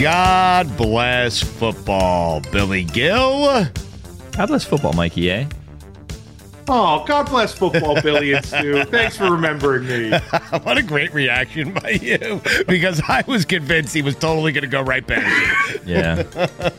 God bless football, Billy Gil. God bless football, Mikey, eh? Oh, God bless football, Billy and Stu. Thanks for remembering me. what a great reaction by you, because I was convinced he was totally going to go right back. Yeah.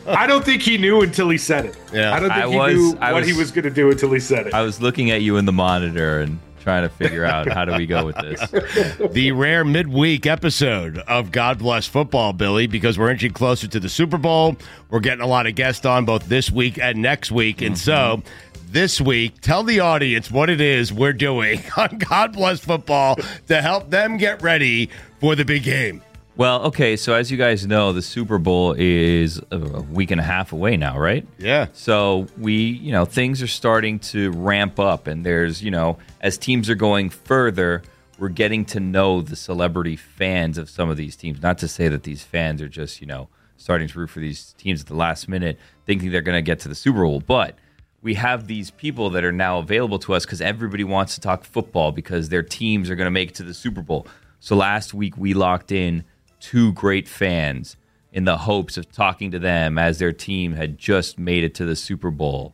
I don't think he knew until he said it. Yeah. I don't think I he was- knew I what was- he was going to do until he said it. I was looking at you in the monitor and trying to figure out how do we go with this. the rare midweek episode of God Bless Football, Billy, because we're inching closer to the Super Bowl. We're getting a lot of guests on both this week and next week. And so mm-hmm. this week, tell the audience what it is we're doing on God Bless Football to help them get ready for the big game. Well, okay, so as you guys know, the Super Bowl is a week and a half away now, right? Yeah. So we, you know, things are starting to ramp up, and there's, you know, as teams are going further, we're getting to know the celebrity fans of some of these teams. Not to say that these fans are just, you know, starting to root for these teams at the last minute, thinking they're going to get to the Super Bowl, but we have these people that are now available to us because everybody wants to talk football because their teams are going to make it to the Super Bowl. So last week we locked in two great fans in the hopes of talking to them as their team had just made it to the Super Bowl.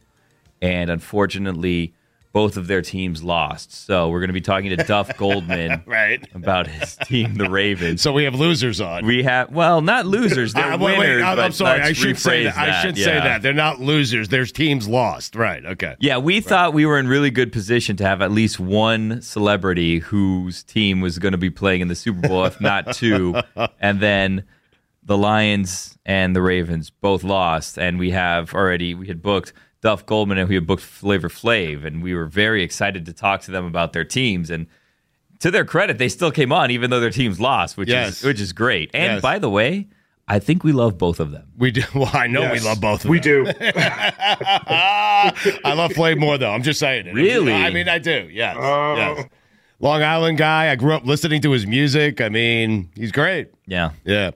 And unfortunately, both of their teams lost. So we're going to be talking to Duff Goldman Right. about his team, the Ravens. So we have losers on. We have, well, not losers. They're Uh, wait, wait, winners. I'm, I'm sorry. I should say rephrase that. I should say that. They're not losers. There's teams lost. Right. Okay. Yeah, we thought we were in really good position to have at least one celebrity whose team was going to be playing in the Super Bowl, if not two. And then the Lions and the Ravens both lost, and we have already we had booked Duff Goldman and we had booked Flavor Flav, and we were very excited to talk to them about their teams. And to their credit, they still came on even though their teams lost, which Yes. is which is great. And Yes. by the way, I think we love both of them. We do. Well, I know Yes, we love both of We them. do. I love Flav more though. I'm just saying it. Really? I mean, I do. Yes. Oh. yes. Long Island guy. I grew up listening to his music. I mean, he's great. Yeah. Yeah.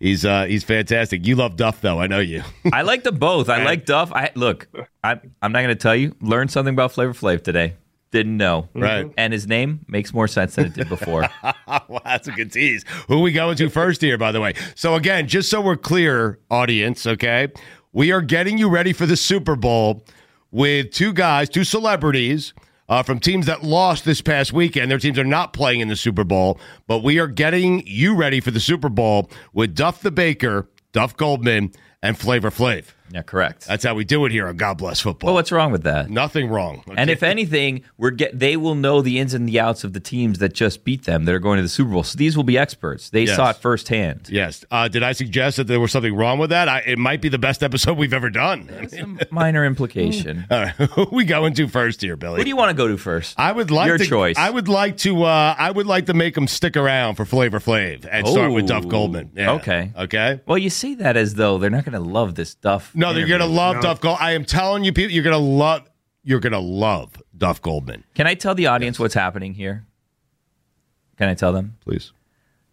He's uh he's fantastic. You love Duff though. I know you. I like them both. I like Duff. I look. I, I'm not going to tell you. Learned something about Flavor Flav today. Didn't know. Right. And his name makes more sense than it did before. well, that's a good tease. Who we going to first here, by the way? So again, just so we're clear, audience, okay, we are getting you ready for the Super Bowl with two guys, two celebrities. Uh, from teams that lost this past weekend. Their teams are not playing in the Super Bowl, but we are getting you ready for the Super Bowl with Duff the Baker, Duff Goldman, and Flavor Flav. Yeah, correct. That's how we do it here on God Bless Football. Well, what's wrong with that? Nothing wrong. And if anything, we're get they will know the ins and the outs of the teams that just beat them that are going to the Super Bowl. So these will be experts. They Yes. saw it firsthand. Yes. Uh, did I suggest that there was something wrong with that? I, it might be the best episode we've ever done. Minor implication. All right, who we going to first here, Billy? Who do you want to go to first? I would like Your to, choice. I would like to. Uh, I would like to make them stick around for Flavor Flav and start with Duff Oh, Goldman. Yeah. Okay. Okay. Well, you say that as though they're not going to love this stuff. No, they're gonna love Duff Gold. I am telling you, people, you're gonna love. You're gonna love Duff Goldman. Can I tell the audience what's happening here? Can I tell them? Please.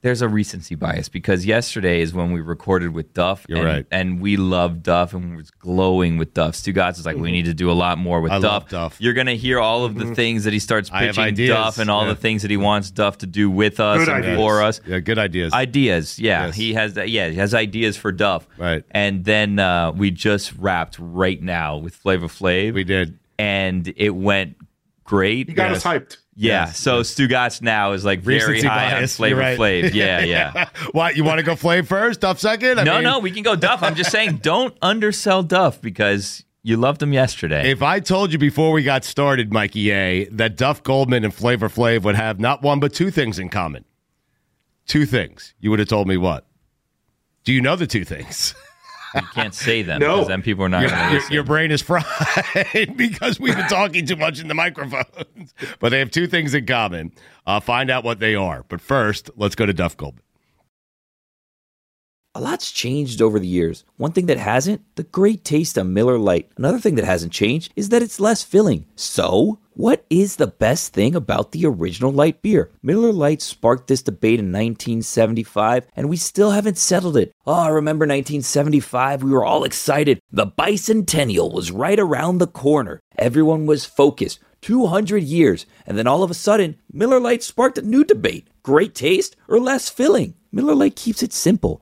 There's a recency bias because yesterday is when we recorded with Duff. You're and, right. And we loved Duff and was glowing with Duff. Stugotz was like, we need to do a lot more with I Duff. love Duff. You're going to hear all of the Mhm. things that he starts pitching. Duff and all Yeah. the things that he wants Duff to do with us Good and ideas. for us. Yeah, good ideas. Ideas, yeah. Yes. He has that. Yeah, he has ideas for Duff. Right. And then uh, we just wrapped right now with Flavor Flav. We did, and it went great. You got us hyped. Yeah. Yes, so Stugotz now is like very Recency high bias. on Flavor You're right. Flav. Yeah, yeah. what you want to go Flav first? Duff second? I no, mean, no, we can go Duff. I'm just saying, don't undersell Duff because you loved him yesterday. If I told you before we got started, Mikey A, that Duff Goldman and Flavor Flav would have not one but two things in common. Two things. You would have told me what? Do you know the two things? you can't say them No. because then people are not Your, going to your- listen. your brain is fried because we've been talking too much in the microphones. But they have two things in common. Uh, find out what they are. But first, let's go to Duff Goldman. A lot's changed over the years. One thing that hasn't, the great taste of Miller Lite. Another thing that hasn't changed is that it's less filling. So, what is the best thing about the original light beer? Miller Lite sparked this debate in 1975, and we still haven't settled it. Oh, I remember 1975, we were all excited. The bicentennial was right around the corner. Everyone was focused. 200 years, and then all of a sudden, Miller Lite sparked a new debate. Great taste or less filling? Miller Lite keeps it simple.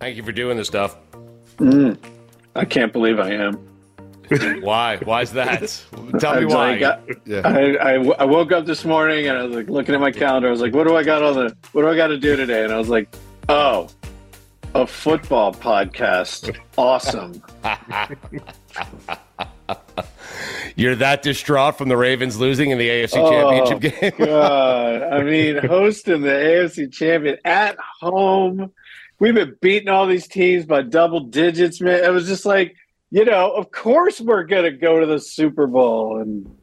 Thank you for doing this stuff. Mm, I can't believe I am. Why? Why is that? Tell me I why. like, I, Yeah. I, I, I woke up this morning and I was like looking at my calendar. I was like, what do I got on the, what do I got to do today? And I was like, oh, a football podcast. Awesome. You're that distraught from the Ravens losing in the AFC Oh, Championship game. God. I mean, hosting the AFC champion at home. We've been beating all these teams by double digits, man. It was just like, you know, of course we're going to go to the Super Bowl. And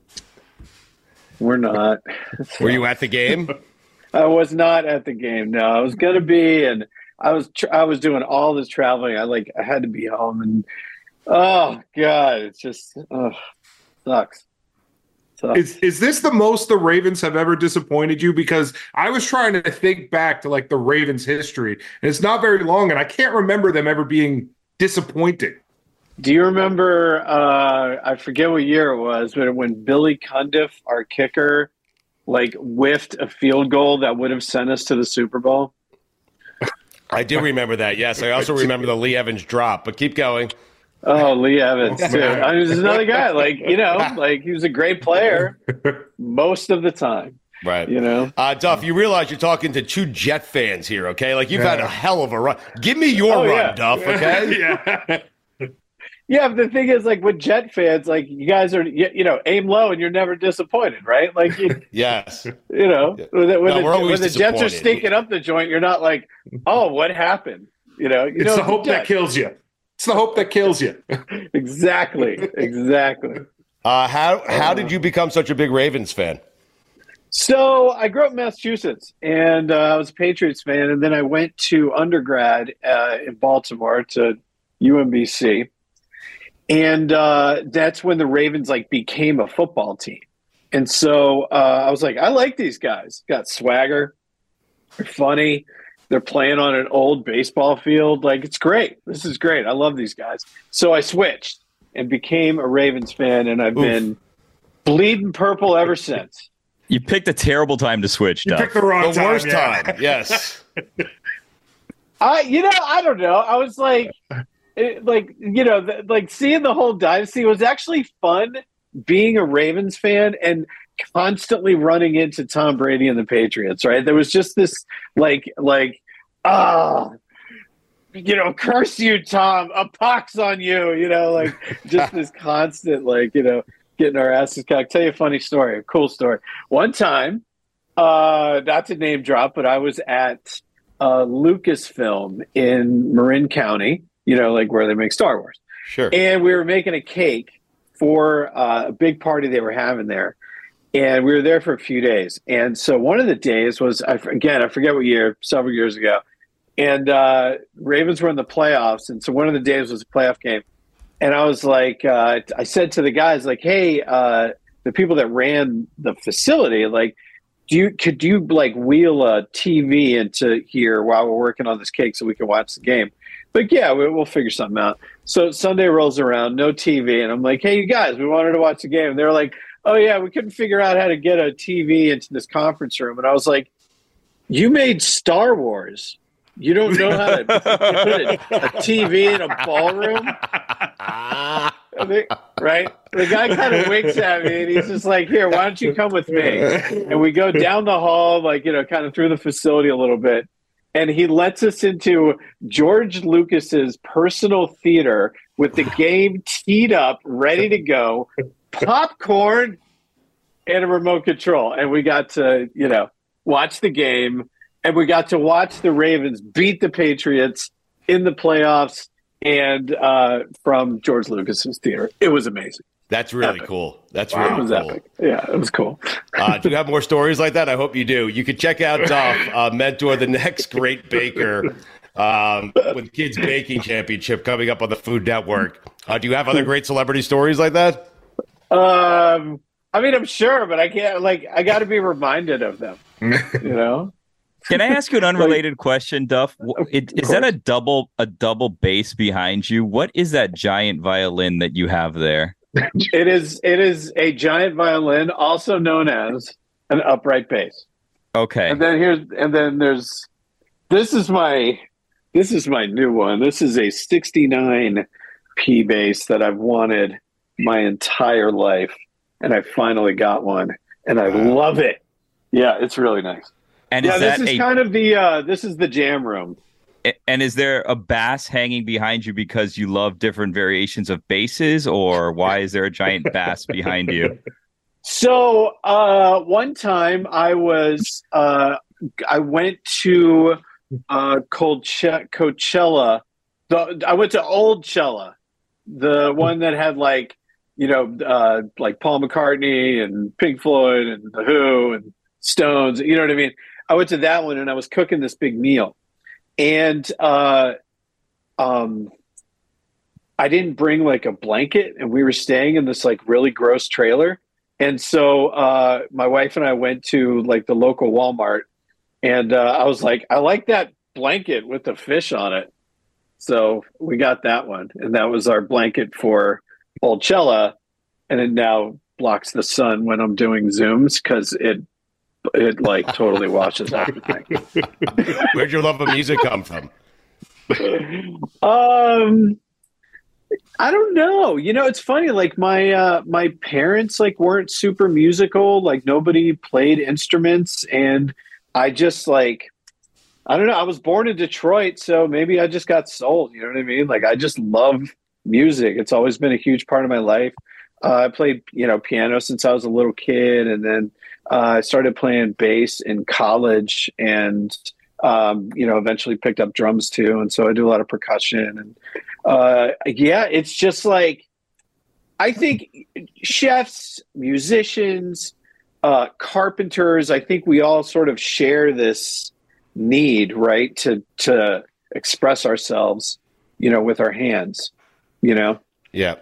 we're not. Were you at the game? I was not at the game. No, I was going to be. And I was, tr- I was doing all this traveling. I like, I had to be home. And oh, God, it's just, oh, sucks. Sucks. Is is this the most the Ravens have ever disappointed you? Because I was trying to think back to like the Ravens' history, and it's not very long, and I can't remember them ever being disappointing. Do you remember? Uh, I forget what year it was, but when Billy Cundiff, our kicker, like whiffed a field goal that would have sent us to the Super Bowl. I do remember that. Yes, I also remember the Lee Evans drop. But keep going. Oh, Lee Evans too. I mean, there's another guy. Like you know, like he was a great player most of the time. Right. You know? Uh, Duff, you realize you're talking to two Jet fans here, okay? Like you've had a hell of a run. Give me your Oh, run, yeah. Duff, okay? yeah. Yeah, but the thing is, like with Jet fans, like you guys are, you, you know, aim low and you're never disappointed, right? Like you, Yes. you know, when, the, No, the, we're always when the Jets are stinking up the joint, you're not like, oh, what happened? You know, you It's know, the hope that kills you. It's the hope that kills you. Exactly, exactly. Uh, how how did you become such a big Ravens fan? So I grew up in Massachusetts, and uh, I was a Patriots fan, and then I went to undergrad uh, in Baltimore to UMBC, and uh, that's when the Ravens like became a football team. And so uh, I was like, I like these guys. Got swagger. They're funny. They're playing on an old baseball field. Like it's great. This is great. I love these guys. So I switched and became a Ravens fan, and I've Oof. been bleeding purple ever since. You picked a terrible time to switch, Duff. the wrong The worst time, yes. I, you know, I don't know. I was like, it, like, you know, the, like seeing the whole dynasty was actually fun. Being a Ravens fan and constantly running into Tom Brady and the Patriots, right? There was just this, like, like, ah, you know, curse you, Tom, a pox on you, you know, like just this constant, like, you know, getting our asses. I'll tell you a funny story, a cool story. One time, uh, not to name drop, but I was at uh, Lucasfilm in Marin County, you know, like where they make Star Wars. Sure. And we were making a cake for uh, a big party they were having there. And we were there for a few days. And so one of the days was, I, again, I forget what year, several years ago. And uh, Ravens were in the playoffs. And so one of the days was a playoff game. And I was like, uh, I said to the guys, like, hey, uh, the people that ran the facility, like, do you could you like wheel a TV into here while we're working on this cake so we can watch the game? But yeah, we, we'll figure something out. So Sunday rolls around, no TV, and I'm like, hey, you guys, we wanted to watch the game. They're like, oh yeah, we couldn't figure out how to get a TV into this conference room. And I was like, you made Star Wars. You don't know how to put a, a TV in a ballroom, right? The guy kind of winks at me and he's just like, "Here, why don't you come with me?" And we go down the hall, like you know, kind of through the facility a little bit, and he lets us into George Lucas's personal theater with the game teed up, ready to go, popcorn, and a remote control, and we got to you know watch the game, and we got to watch the Ravens beat the Patriots in the playoffs. And uh, from George Lucas's theater, it was amazing. That's really cool. That's It really was cool. epic. Yeah, it was cool. Uh, do you have more stories like that? I hope you do. You can check out Duff, uh, mentor the next great baker um, with Kids Baking Championship coming up on the Food Network. Uh, do you have other great celebrity stories like that? Um, I mean, I'm sure, but I can't. Like, I got to be reminded of them. You know. Can I ask you an unrelated question, Duff? Wh- it- Is that a double a double bass behind you? What is that giant violin that you have there? It is. It is a giant violin, also known as an upright bass. Okay. And then here's. And then there's. This is my. This is my new one. This is a 69 P bass that I've wanted my entire life, and I finally got one, and I love it. Yeah, it's really nice. And yeah, is this that is a- kind of the. uh This is the jam room. And is there a bass hanging behind you because you love different variations of basses, or why is there a giant bass behind you? So uh, one time I was uh, I went to uh, Colche- Coachella. The, I went to Oldchella, the one that had like you know uh, like Paul McCartney and Pink Floyd and The Who and Stones. You know what I mean? I went to that one and I was cooking this big meal, and uh, um. I didn't bring like a blanket, and we were staying in this like really gross trailer. And so uh, my wife and I went to like the local Walmart, and uh, I was like, I like that blanket with the fish on it. So we got that one, and that was our blanket for Oldchella, and it now blocks the sun when I'm doing zooms because it it like totally washes out the thing. Where'd your love of music come from? Um, I don't know. You know, it's funny. Like my uh, my parents like weren't super musical. Like nobody played instruments, and I just like I don't know. I was born in Detroit, so maybe I just got sold. You know what I mean? Like I just love music. It's always been a huge part of my life. Uh, I played you know piano since I was a little kid, and then uh, I started playing bass in college, and um, you know eventually picked up drums too. And so I do a lot of percussion and uh, yeah, it's just like I think chefs, musicians, uh, carpenters. I think we all sort of share this need, right, to to express ourselves, you know, with our hands. You know. Yeah.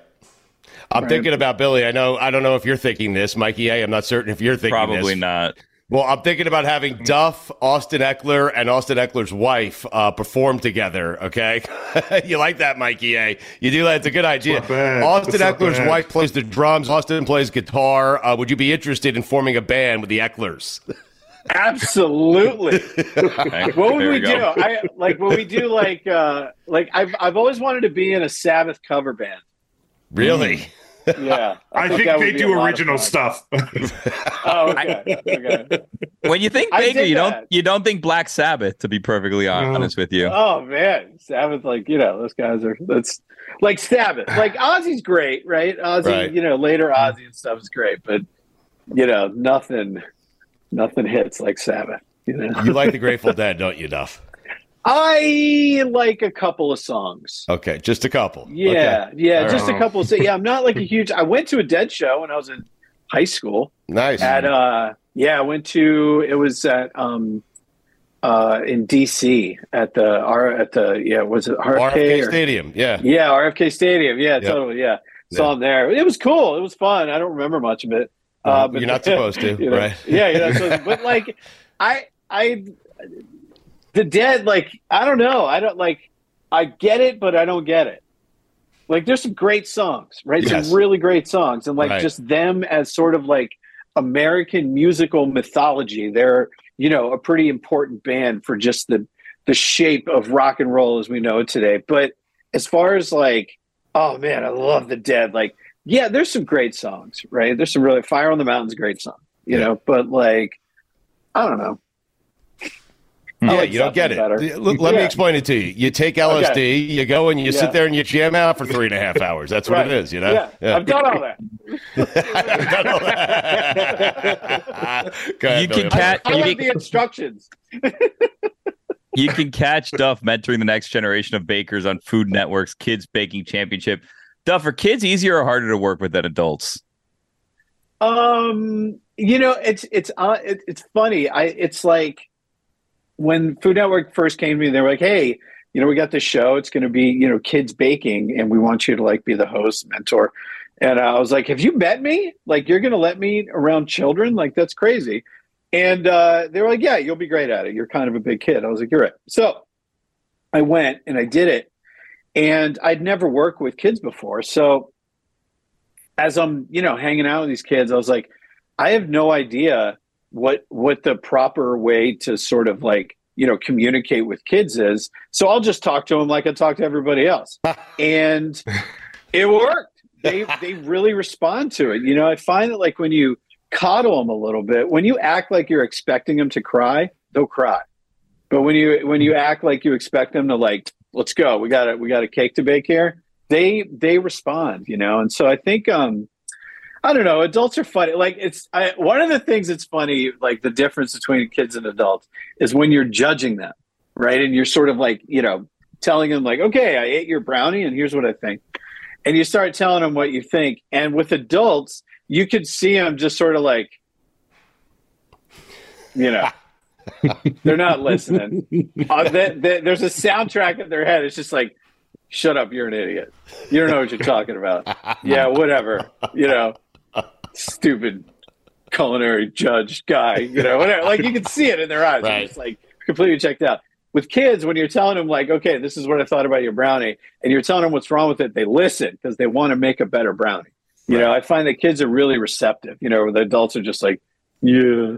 I'm right. thinking about Billy. I know. I don't know if you're thinking this, Mikey. A. I'm not certain if you're thinking. Probably this. not. Well, I'm thinking about having Duff, Austin Ekeler, and Austin Ekeler's wife uh, perform together. Okay, you like that, Mikey? A. You do that? It's a good idea. Austin Ekeler's wife plays the drums. Austin plays guitar. Uh, would you be interested in forming a band with the Ekelers? Absolutely. what would we, we do? I like what we do like uh like I've I've always wanted to be in a Sabbath cover band. Really? Mm. Yeah, I, I think, think they do original stuff. oh, okay. okay. When you think Baker, you don't that. you don't think Black Sabbath. To be perfectly honest with you. Oh man, Sabbath, like you know, those guys are that's like Sabbath. Like Ozzy's great, right? Ozzy, right. you know, later Ozzy and stuff is great, but you know, nothing, nothing hits like Sabbath. You know, you like the Grateful Dead, don't you, Duff? I like a couple of songs. Okay, just a couple. Yeah, okay. yeah, All just right. a couple. So yeah, I'm not like a huge. I went to a Dead show when I was in high school. Nice. At uh, yeah, I went to. It was at um, uh, in DC at the R at the yeah was it RFK, RFK or, Stadium? Yeah, yeah, RFK Stadium. Yeah, yep. totally. Yeah, saw him there. It was cool. It was fun. I don't remember much of it. Uh, you're not supposed to, you know, right? Yeah, supposed to. But like, I I the dead like i don't know i don't like i get it but i don't get it like there's some great songs right yes. some really great songs and like right. just them as sort of like american musical mythology they're you know a pretty important band for just the the shape of rock and roll as we know it today but as far as like oh man i love the dead like yeah there's some great songs right there's some really fire on the mountains great song you yeah. know but like i don't know yeah, like you don't get it. Better. Let, let yeah. me explain it to you. You take LSD, okay. you go and you yeah. sit there and you jam out for three and a half hours. That's what right. it is, you know? Yeah. yeah. I've done all that. done all that. ahead, you can catch I, I like the instructions. you can catch Duff mentoring the next generation of bakers on Food Network's Kids Baking Championship. Duff, are kids easier or harder to work with than adults? Um, you know, it's it's uh, it, it's funny. I it's like when Food Network first came to me, they were like, "Hey, you know, we got this show. It's going to be, you know, kids baking, and we want you to like be the host, mentor." And I was like, "Have you met me? Like, you're going to let me around children? Like, that's crazy." And uh, they were like, "Yeah, you'll be great at it. You're kind of a big kid." I was like, "You're right." So I went and I did it, and I'd never worked with kids before. So as I'm, you know, hanging out with these kids, I was like, I have no idea what what the proper way to sort of like you know communicate with kids is. So i'll just talk to them like i talk to everybody else. And it worked. They they really respond to it. You know i find that like when you coddle them a little bit when you act like you're expecting them to cry they'll cry. But when you when you act like you expect them to like let's go we got it we got a cake to bake here they they respond you know and so i think um I don't know. Adults are funny. Like it's I, one of the things that's funny. Like the difference between kids and adults is when you're judging them, right? And you're sort of like you know telling them like, okay, I ate your brownie, and here's what I think. And you start telling them what you think. And with adults, you could see them just sort of like, you know. they're not listening. Uh, they, they, there's a soundtrack in their head. It's just like, shut up, you're an idiot. You don't know what you're talking about. yeah, whatever. You know, stupid culinary judge guy, you know, whatever. Like you can see it in their eyes. Right. It's like completely checked out. With kids, when you're telling them like, okay, this is what I thought about your brownie, and you're telling them what's wrong with it, they listen because they want to make a better brownie. You right. know, I find that kids are really receptive. You know, the adults are just like, yeah,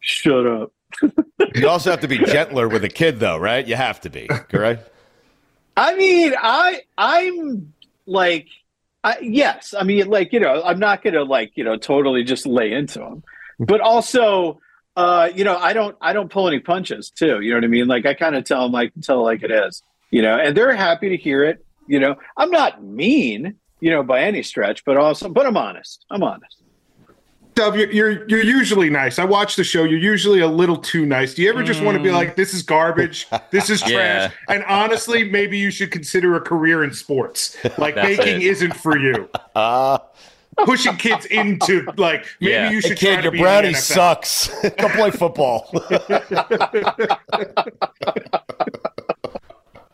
shut up. you also have to be gentler with a kid, though, right? You have to be, correct? I mean, I I'm like, I, yes, I mean, like you know, I'm not to like you know totally just lay into them, but also, uh, you know, I don't I don't pull any punches too. You know what I mean? Like I kind of tell them like tell like it is, you know, and they're happy to hear it. You know, I'm not mean, you know, by any stretch, but also, but I'm honest. I'm honest. Duff, you're, you're you're usually nice. I watch the show. You're usually a little too nice. Do you ever just want to be mm. like, "This is garbage. This is trash"? Yeah. And honestly, maybe you should consider a career in sports. Like That's baking isn't for you. Pushing kids into like maybe Yeah. you Hey, should try kid, to your be in the brownie NFL. sucks. Go play football.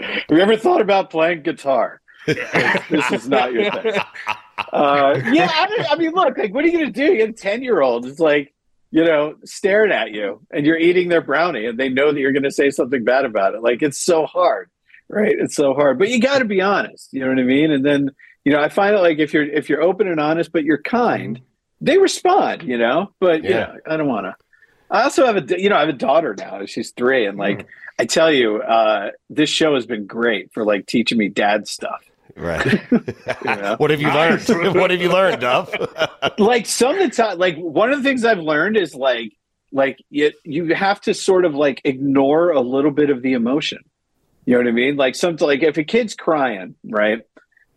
Have you ever thought about playing guitar? This is not your thing. Uh, yeah, I mean, I mean, look, like, what are you going to do? You have a ten-year-old. It's like, you know, staring at you, and you're eating their brownie, and they know that you're going to say something bad about it. Like, it's so hard, right? It's so hard, but you got to be honest. You know what I mean? And then, you know, I find it like if you're if you're open and honest, but you're kind, they respond. You know, but you Yeah. know, I don't want to. I also have a, you know, I have a daughter now. She's three, and like, I tell you, uh, this show has been great for like teaching me dad stuff. Right. What have you learned? what have you learned, Duff? like some of the time, like one of the things I've learned is like, like you, you have to sort of like ignore a little bit of the emotion. You know what I mean? Like something like if a kid's crying, right?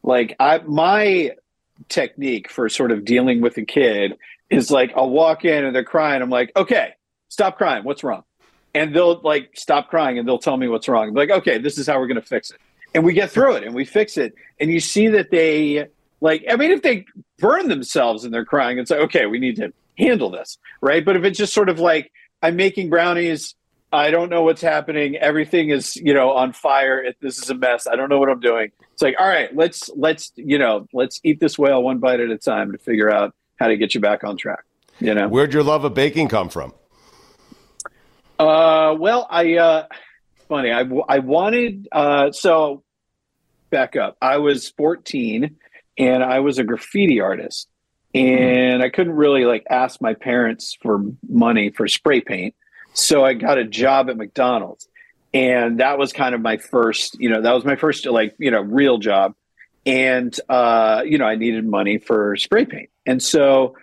Like I, my technique for sort of dealing with a kid is like I'll walk in and they're crying. I'm like, okay, stop crying. What's wrong? And they'll like stop crying and they'll tell me what's wrong. I'm like, okay, this is how we're going to fix it. And we get through it and we fix it. And you see that they like, I mean, if they burn themselves and they're crying, it's like, okay, we need to handle this. Right. But if it's just sort of like, I'm making brownies. I don't know what's happening. Everything is, you know, on fire. It, this is a mess. I don't know what I'm doing. It's like, all right, let's let's you know, let's eat this whale one bite at a time to figure out how to get you back on track. You know. Where'd your love of baking come from? Uh, well, I uh, funny. I I wanted uh, so back up. I was 14 and I was a graffiti artist, and I couldn't really like ask my parents for money for spray paint, so I got a job at McDonald's, and that was kind of my first. You know, that was my first like you know real job, and uh, you know I needed money for spray paint, and so.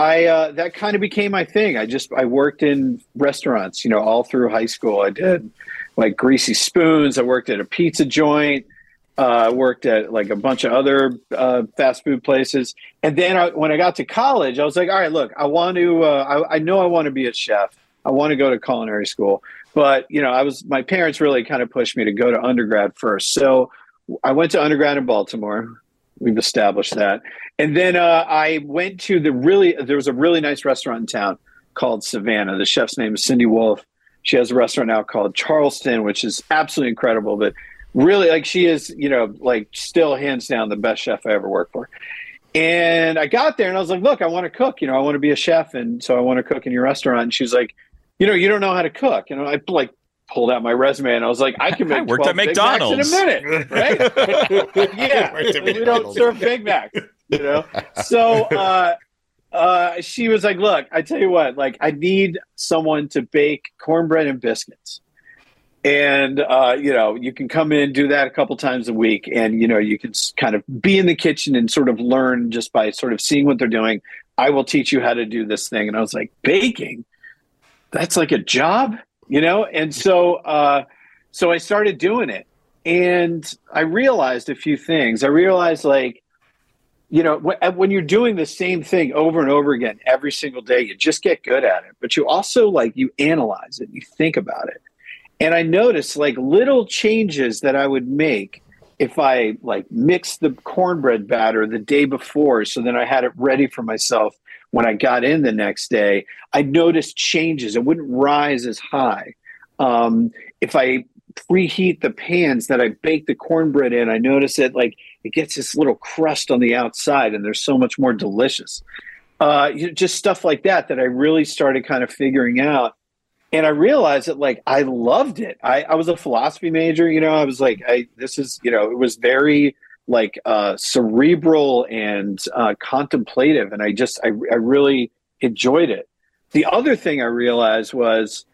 I uh, that kind of became my thing. I just I worked in restaurants, you know, all through high school. I did like greasy spoons. I worked at a pizza joint. Uh, I worked at like a bunch of other uh, fast food places. And then I, when I got to college, I was like, all right, look, I want to. Uh, I, I know I want to be a chef. I want to go to culinary school. But you know, I was my parents really kind of pushed me to go to undergrad first. So I went to undergrad in Baltimore. We've established that. And then uh, I went to the really, there was a really nice restaurant in town called Savannah. The chef's name is Cindy Wolf. She has a restaurant now called Charleston, which is absolutely incredible. But really, like, she is, you know, like, still hands down the best chef I ever worked for. And I got there and I was like, look, I want to cook. You know, I want to be a chef. And so I want to cook in your restaurant. And she was like, you know, you don't know how to cook. And I like pulled out my resume and I was like, I can make I worked 12 at McDonald's. in a minute, right? yeah, we don't serve Big Macs, you know. So uh, uh, she was like, "Look, I tell you what, like, I need someone to bake cornbread and biscuits." And uh, you know, you can come in, do that a couple times a week, and you know, you can kind of be in the kitchen and sort of learn just by sort of seeing what they're doing. I will teach you how to do this thing. And I was like, baking? That's like a job, you know? And so uh so I started doing it. And I realized a few things. I realized like you know, when you're doing the same thing over and over again every single day, you just get good at it. But you also like you analyze it, you think about it. And I noticed like little changes that I would make if I like mixed the cornbread batter the day before, so then I had it ready for myself when I got in the next day. I noticed changes. It wouldn't rise as high. Um, if I preheat the pans that I bake the cornbread in, I notice it like it gets this little crust on the outside, and they're so much more delicious. Uh, you know, just stuff like that that I really started kind of figuring out and I realized that like I loved it. I, I was a philosophy major, you know. I was like, I this is you know, it was very like uh, cerebral and uh, contemplative, and I just I, I really enjoyed it. The other thing I realized was,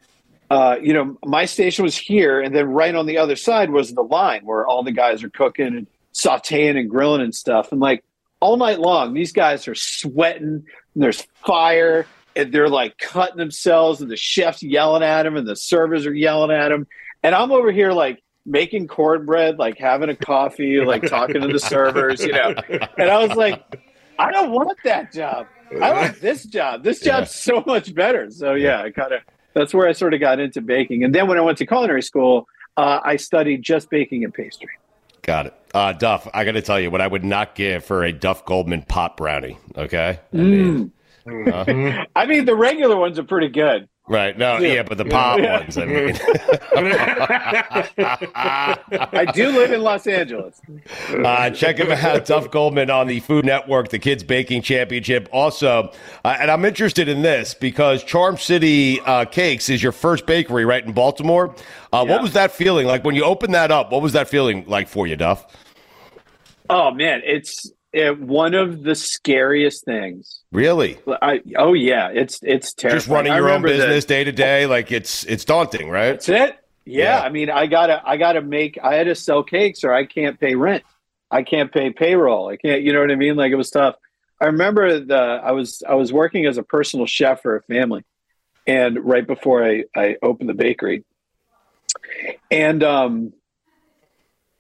uh, you know, my station was here, and then right on the other side was the line where all the guys are cooking and sauteing and grilling and stuff. And like all night long, these guys are sweating and there's fire and they're like cutting themselves and the chef's yelling at them and the servers are yelling at them. And I'm over here like making cornbread, like having a coffee, like talking to the servers, you know. And I was like, I don't want that job. I want this job. This job's yeah. so much better. So yeah, I kind of that's where I sort of got into baking. And then when I went to culinary school, uh, I studied just baking and pastry. Got it. Uh, Duff, I got to tell you what I would not give for a Duff Goldman pot brownie. Okay. I mean, mm. uh, I mean the regular ones are pretty good. Right. No, yeah, yeah but the pop yeah. ones, I mean. I do live in Los Angeles. Uh, check him out, Duff Goldman on the Food Network, the Kids Baking Championship. Also, uh, and I'm interested in this because Charm City uh, Cakes is your first bakery right in Baltimore. Uh, yeah. What was that feeling like when you opened that up? What was that feeling like for you, Duff? Oh, man. It's it, one of the scariest things. Really? I, oh yeah, it's it's terrible. Just running your own business day to day, like it's it's daunting, right? That's it. Yeah, yeah, I mean, I gotta I gotta make. I had to sell cakes, or I can't pay rent. I can't pay payroll. I can't. You know what I mean? Like it was tough. I remember the I was I was working as a personal chef for a family, and right before I I opened the bakery, and um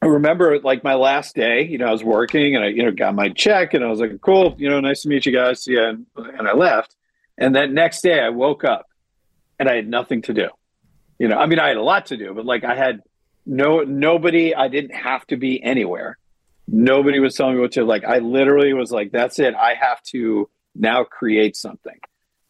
I remember like my last day, you know, I was working and I, you know, got my check and I was like, cool, you know, nice to meet you guys. Yeah. And, and I left. And that next day I woke up and I had nothing to do. You know, I mean, I had a lot to do, but like I had no, nobody, I didn't have to be anywhere. Nobody was telling me what to like. I literally was like, that's it. I have to now create something,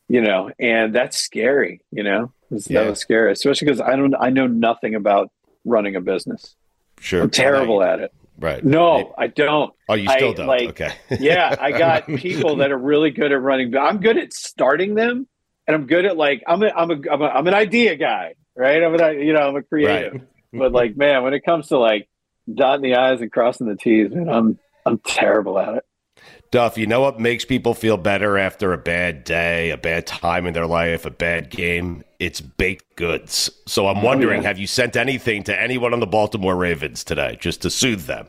you know, and that's scary, you know, yeah. that was scary, especially because I don't, I know nothing about running a business. Sure. I'm terrible at it. Right. No, I don't. Oh, you still I, don't. Like, okay. yeah, I got people that are really good at running. But I'm good at starting them, and I'm good at like I'm a I'm a I'm, a, I'm an idea guy, right? I'm an you know I'm a creative. Right. but like, man, when it comes to like dotting the i's and crossing the t's, man, I'm I'm terrible at it. Duff, you know what makes people feel better after a bad day, a bad time in their life, a bad game? It's baked goods. So I'm wondering, oh, yeah. have you sent anything to anyone on the Baltimore Ravens today just to soothe them?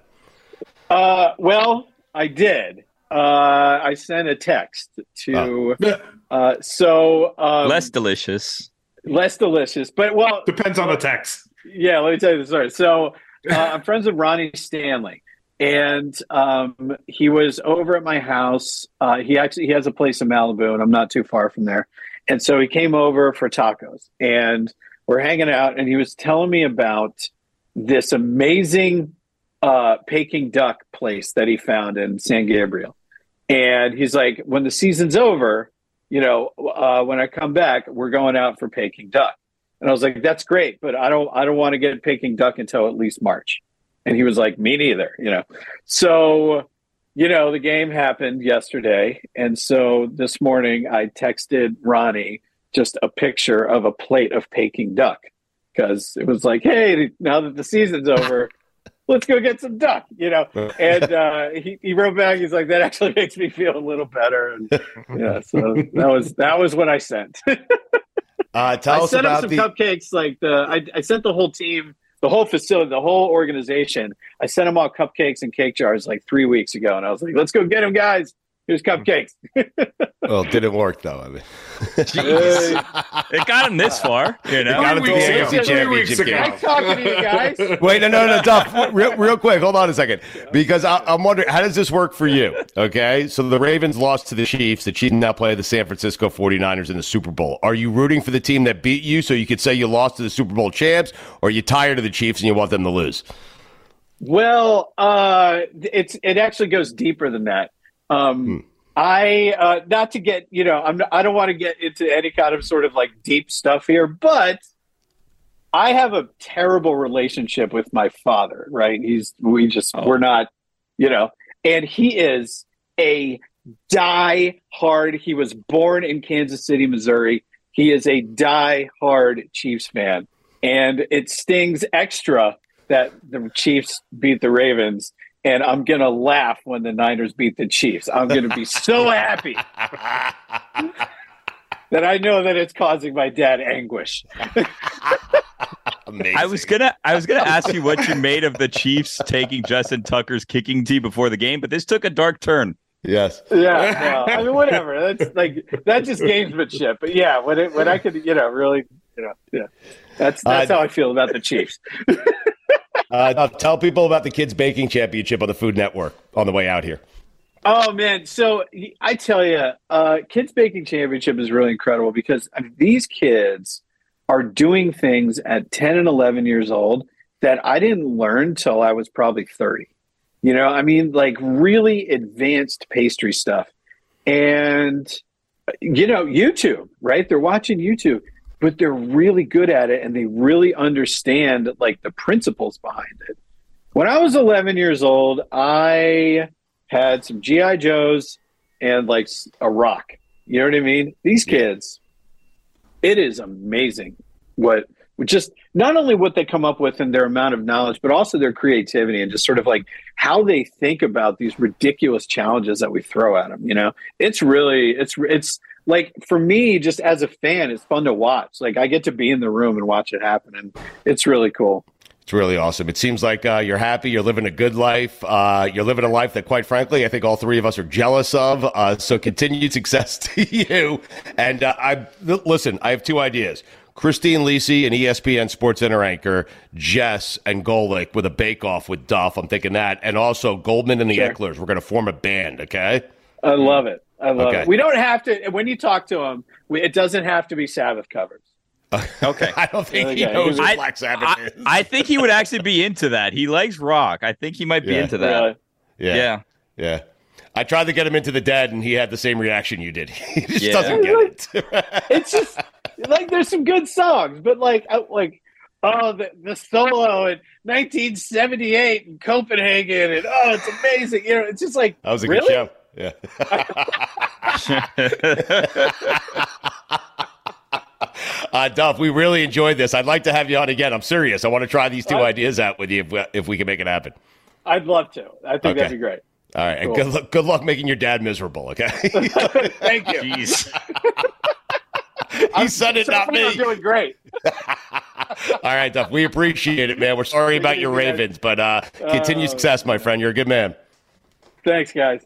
Uh, well, I did. Uh, I sent a text to. Oh. Uh, so um, less delicious. Less delicious, but well, depends on the text. Yeah, let me tell you the story. So uh, I'm friends with Ronnie Stanley and um, he was over at my house. Uh, he actually he has a place in Malibu, and I'm not too far from there. And so he came over for tacos, and we're hanging out. And he was telling me about this amazing uh, Peking duck place that he found in San Gabriel. And he's like, when the season's over, you know, uh, when I come back, we're going out for Peking duck. And I was like, that's great, but I don't I don't want to get Peking duck until at least March. And he was like, me neither, you know. So, you know, the game happened yesterday. And so this morning I texted Ronnie just a picture of a plate of Peking duck because it was like, hey, now that the season's over, let's go get some duck, you know. And uh, he, he wrote back, he's like, that actually makes me feel a little better. And yeah, so that was that was what I sent. uh, tell I us sent about him some the... cupcakes. Like the I, I sent the whole team the whole facility, the whole organization. I sent them all cupcakes and cake jars like three weeks ago, and I was like, "Let's go get them, guys." Here's cupcakes. well, it didn't work though. I mean, it got him this far. You know, it got him to the AFC Championship game. I'm talking to you guys. Wait, no, no, no, Duff. Real, real quick, hold on a second, because I, I'm wondering how does this work for you? Okay, so the Ravens lost to the Chiefs. The Chiefs now play the San Francisco 49ers in the Super Bowl. Are you rooting for the team that beat you, so you could say you lost to the Super Bowl champs, or are you tired of the Chiefs and you want them to lose? Well, uh, it's it actually goes deeper than that. Um, hmm. I uh, not to get you know I'm I don't want to get into any kind of sort of like deep stuff here, but I have a terrible relationship with my father. Right? He's we just oh. we're not you know, and he is a die hard. He was born in Kansas City, Missouri. He is a die hard Chiefs fan, and it stings extra that the Chiefs beat the Ravens and I'm going to laugh when the Niners beat the Chiefs. I'm going to be so happy that I know that it's causing my dad anguish. Amazing. I was gonna I was gonna ask you what you made of the Chiefs taking Justin Tucker's kicking tee before the game, but this took a dark turn. Yes. Yeah, no, I mean whatever. That's like that's just gamesmanship. But yeah, when it, when I could, you know, really, you know, yeah, that's that's Uh, how I feel about the Chiefs. Uh, tell people about the Kids Baking Championship on the Food Network on the way out here. Oh man, so I tell you, uh, Kids Baking Championship is really incredible because I mean, these kids are doing things at ten and eleven years old that I didn't learn till I was probably thirty. You know, I mean, like really advanced pastry stuff, and you know, YouTube, right? They're watching YouTube, but they're really good at it, and they really understand like the principles behind it. When I was 11 years old, I had some GI Joes and like a rock. You know what I mean? These kids, it is amazing what just not only what they come up with and their amount of knowledge, but also their creativity and just sort of like how they think about these ridiculous challenges that we throw at them. You know, it's really it's it's like for me, just as a fan, it's fun to watch. Like I get to be in the room and watch it happen, and it's really cool. It's really awesome. It seems like uh, you're happy. You're living a good life. Uh, you're living a life that, quite frankly, I think all three of us are jealous of. Uh, so, continued success to you. And uh, I listen. I have two ideas: Christine Lisi, an ESPN Sports Center anchor, Jess and Golic with a bake-off with Duff. I'm thinking that, and also Goldman and the Sure. Ekelers. We're going to form a band. Okay. I love it. I love Okay. it. We don't have to. When you talk to him, we, it doesn't have to be Sabbath covers. Okay. I don't think he knows what I- Black Sabbath I, is. I think he would actually be into that. He likes rock. I think he might be Yeah. into that. Really? Yeah. Yeah. Yeah. I tried to get him into the dead, and he had the same reaction you did. He just Yeah. doesn't get it. It's just like there's some good songs, but like I- like oh the, the solo in 1978 in Copenhagen, and oh it's amazing. You know, it's just like That was a really? good show. Yeah. uh, Duff, we really enjoyed this. I'd like to have you on again. I'm serious. I want to try these two Uh, ideas out with you if we, if we can make it happen. I'd love to. I think Okay. that'd be great. All right. And good luck, good luck making your dad miserable, okay? Thank you. Jeez. he said it, not me. I'm doing great. All right, Duff. We appreciate it, man. We're sorry about your Ravens, but uh, continue Oh, success, my friend. You're a good man. Thanks, guys.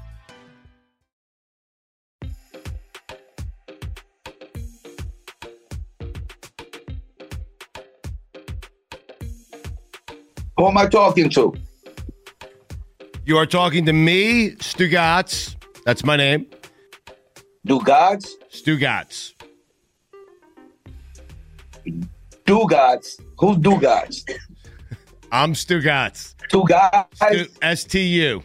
Who am I talking to? You are talking to me, Stugotz. That's my name. Dugats? Stugotz. Dugats. Who's Dugats? I'm Stugotz. Two guys? S T U.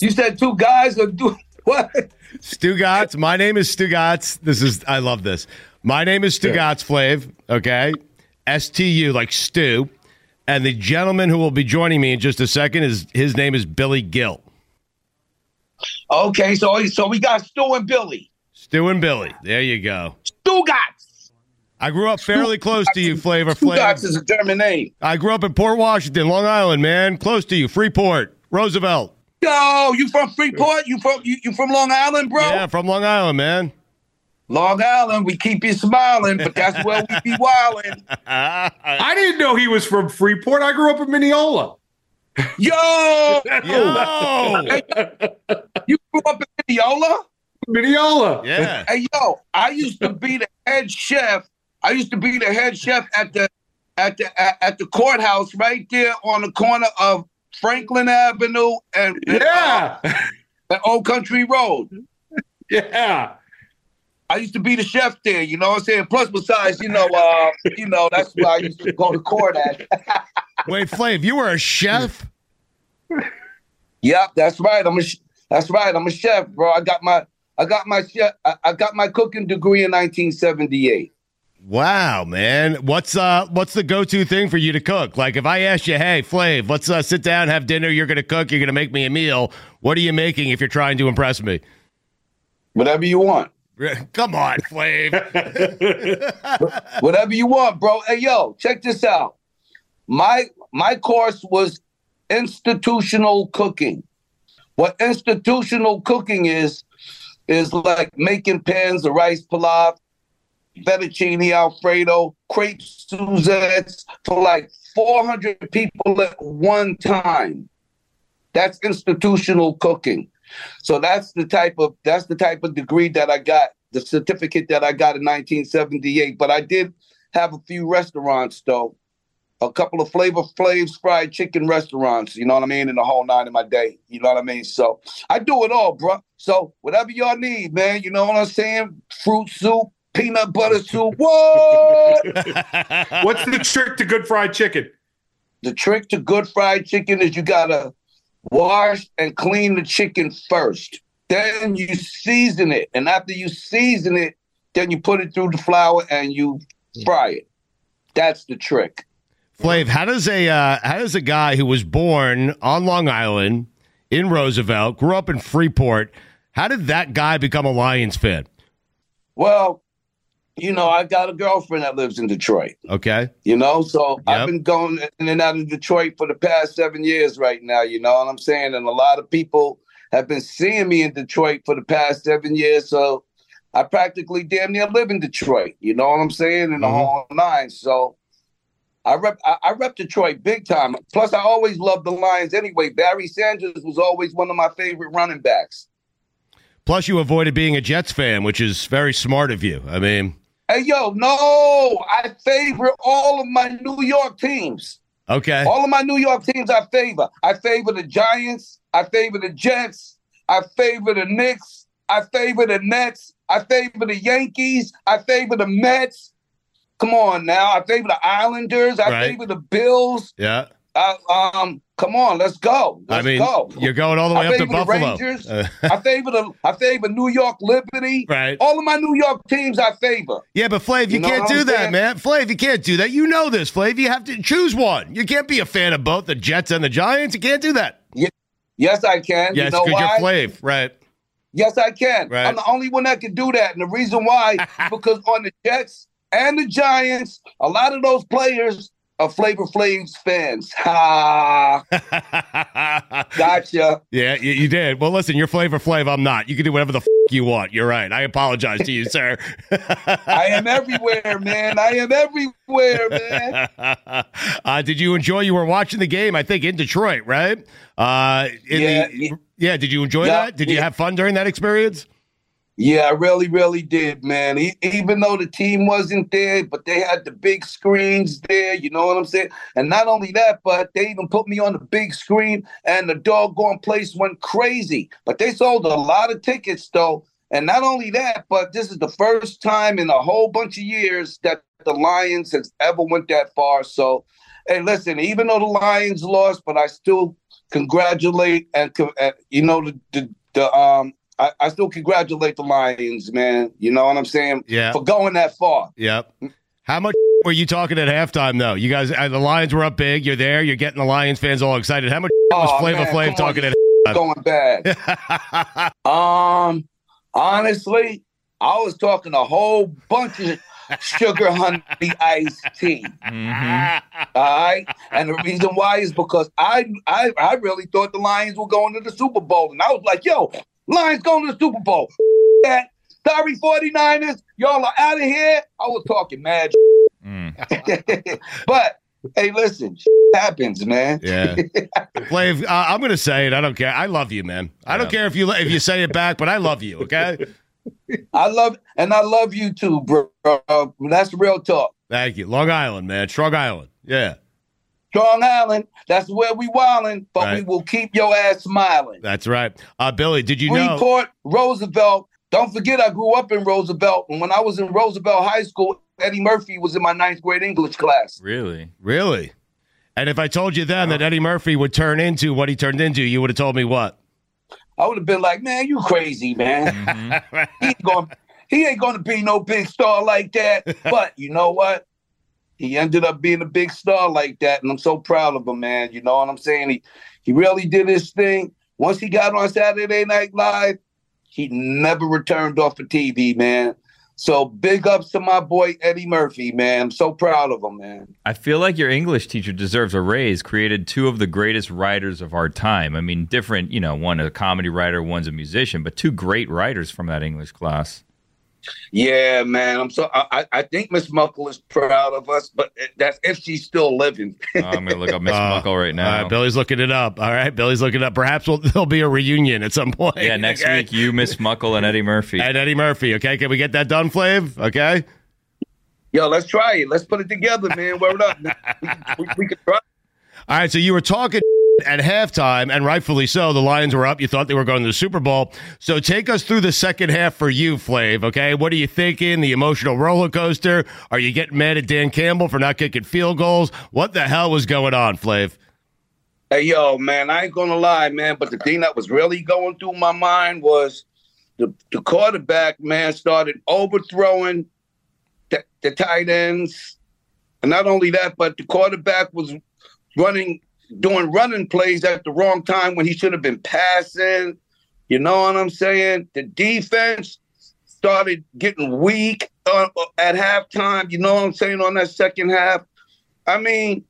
You said two guys or do what? Stugotz. My name is Stugotz. This is I love this. My name is Stugotz Flav. Okay. S T U like Stu. And the gentleman who will be joining me in just a second is his name is Billy Gil. Okay, so so we got Stu and Billy. Stu and Billy. There you go. Stu Dugats. I grew up fairly close to you, Flavor Dugats Flav. is a German name. I grew up in Port Washington, Long Island, man. Close to you. Freeport, Roosevelt. Yo, you from Freeport? You from you, you from Long Island, bro? Yeah, from Long Island, man. Long Island, we keep you smiling, but that's where we be wilding. I didn't know he was from Freeport. I grew up in Mineola. Yo, Yo. you grew up in Mineola? Mineola. Yeah. Hey, yo, I used to be the head chef. I used to be the head chef at the at the at, at the courthouse right there on the corner of Franklin Avenue and and, Yeah. uh, and Old Country Road. Yeah. I used to be the chef there, you know what I'm saying? Plus, besides, you know, uh, you know, that's why I used to go to court at. Wait, Flav, you were a chef? Yep, that's right. I'm a that's right. I'm a chef, bro. I got my I got my chef I, I got my cooking degree in 1978. Wow, man. What's uh what's the go-to thing for you to cook? Like if I asked you, "Hey, Flav, let's uh, sit down, have dinner, you're going to cook, you're going to make me a meal." What are you making if you're trying to impress me? Whatever you want. Come on, Flav. Whatever you want, bro. Hey, yo, check this out. My my course was institutional cooking. What institutional cooking is is like making pans of rice pilaf, fettuccine alfredo, crepe Suzettes for like 400 people at one time. That's institutional cooking. So that's the type of that's the type of degree that I got, the certificate that I got in 1978. But I did have a few restaurants though, a couple of Flavor Flav's fried chicken restaurants. You know what I mean? In the whole nine of my day. You know what I mean? So I do it all, bro. So whatever y'all need, man. You know what I'm saying? Fruit soup, peanut butter soup. What? What's the trick to good fried chicken? The trick to good fried chicken is you gotta wash and clean the chicken first. Then you season it. And after you season it, then you put it through the flour and you fry it. That's the trick. Flav, how does a uh, how does a guy who was born on Long Island in Roosevelt, grew up in Freeport, how did that guy become a Lions fan? Well, you know, I got a girlfriend that lives in Detroit. Okay. You know, so I've been going in and out of Detroit for the past seven years right now, you know what I'm saying? And a lot of people have been seeing me in Detroit for the past seven years. So I practically damn near live in Detroit, you know what I'm saying? In the mm-hmm. whole nine. So I rep I, I rep Detroit big time. Plus I always loved the Lions anyway. Barry Sanders was always one of my favorite running backs. Plus, you avoided being a Jets fan, which is very smart of you. I mean, Hey yo, no, I favor all of my New York teams. okay. All of my New York teams I favor. I favor the Giants. I favor the Jets. I favor the Knicks. I favor the Nets. I favor the Yankees. I favor the Mets. Come on now. I favor the Islanders. I Right. favor the Bills. Yeah. I, um, come on, let's go. I Let's mean, go. you're going all the way I up to Buffalo. Rangers. Uh, I favor the I favor New York Liberty. Right. All of my New York teams I favor. yeah, but Flav, you, You know can't do that, saying? man. Flav, you can't do that. You know this, Flav. You have to choose one. You can't be a fan of both the Jets and the Giants. You can't do that. Ye- Yes, I can. Yes, you know because you're Flav, right? Yes, I can. Right. I'm the only one that can do that. And the reason why because on the Jets and the Giants, a lot of those players are Flavor Flav's fans. Ha! gotcha. Yeah, you, you did. Well, listen, you're Flavor Flav. I'm not. You can do whatever the f- you want. You're right. I apologize to you, sir. I am everywhere, man. I am everywhere, man. uh, did you enjoy? You were watching the game, I think, in Detroit, right? Uh, in Yeah, the, yeah. Did you enjoy Yeah, that? Did you have fun during that experience? Yeah, I really, really did, man. E- even though the team wasn't there, but they had the big screens there, you know what I'm saying? And not only that, but they even put me on the big screen, and the doggone place went crazy. But they sold a lot of tickets, though. And not only that, but this is the first time in a whole bunch of years that the Lions has ever went that far. So, hey, listen, even though the Lions lost, but I still congratulate and uh, you know the the, the um I, I still congratulate the Lions, man. You know what I'm saying? Yeah. For going that far. Yep. How much were you talking at halftime, though? You guys, uh, the Lions were up big. You're there. You're getting the Lions fans all excited. How much was Oh, Flavor man, Flav on, talking you at halftime? going bad. um, honestly, I was talking a whole bunch of sugar honey iced tea. Mm-hmm. All right, and the reason why is because I, I I really thought the Lions were going to the Super Bowl, and I was like, "Yo, Lions going to the Super Bowl." That sorry, 49ers, y'all are out of here. I was talking mad, but hey, listen, happens, man. Yeah. Flav, uh, I'm going to say it. I don't care. I love you, man. I don't care if you if you say it back, but I love you. Okay. I love and I love you too, bro. That's real talk. Thank you. Long Island, man. Strong Island. Yeah. Strong Island, that's where we wildin', but we will keep your ass smiling. That's right. Uh, Billy, did you know? Freeport, Roosevelt. Don't forget, I grew up in Roosevelt, and when I was in Roosevelt High School, Eddie Murphy was in my ninth grade English class. Really? Really? And if I told you then that Eddie Murphy would turn into what he turned into, you would have told me what? I would have been like, "Man, you crazy, man. Mm-hmm. he ain't going, he ain't gonna be no big star like that. but you know what? He ended up being a big star like that, and I'm so proud of him, man. You know what I'm saying? He he really did his thing. Once he got on Saturday Night Live, he never returned off of TV, man. So big ups to my boy Eddie Murphy, man. I'm so proud of him, man. I feel like your English teacher deserves a raise. Created two of the greatest writers of our time. I mean, different, you know, one a comedy writer, one's a musician, but two great writers from that English class. Yeah, man. I'm so I, I think Miss Muckle is proud of us, but that's if she's still living. Oh, I'm gonna look up Miss uh, Muckle right now. All right, Billy's looking it up. All right, Billy's looking it up. Perhaps we'll, there'll be a reunion at some point. Yeah, next okay? week you, Miss Muckle, and Eddie Murphy. And Eddie Murphy. Okay, can we get that done, Flav? Okay. Yo, let's try it. Let's put it together, man. Word up. we, we, we can try. All right, so you were talking at halftime, and rightfully so. The Lions were up. You thought they were going to the Super Bowl. So take us through the second half for you, Flav. Okay, what are you thinking? The emotional roller coaster. Are you getting mad at Dan Campbell for not kicking field goals? What the hell was going on, Flav? Hey, yo, man, I ain't gonna lie, man. But the thing that was really going through my mind was the the quarterback, man, started overthrowing the, the tight ends, and not only that, but the quarterback was running doing running plays at the wrong time when he should have been passing. You know what I'm saying? The defense started getting weak uh, at halftime. You know what I'm saying on that second half. I mean,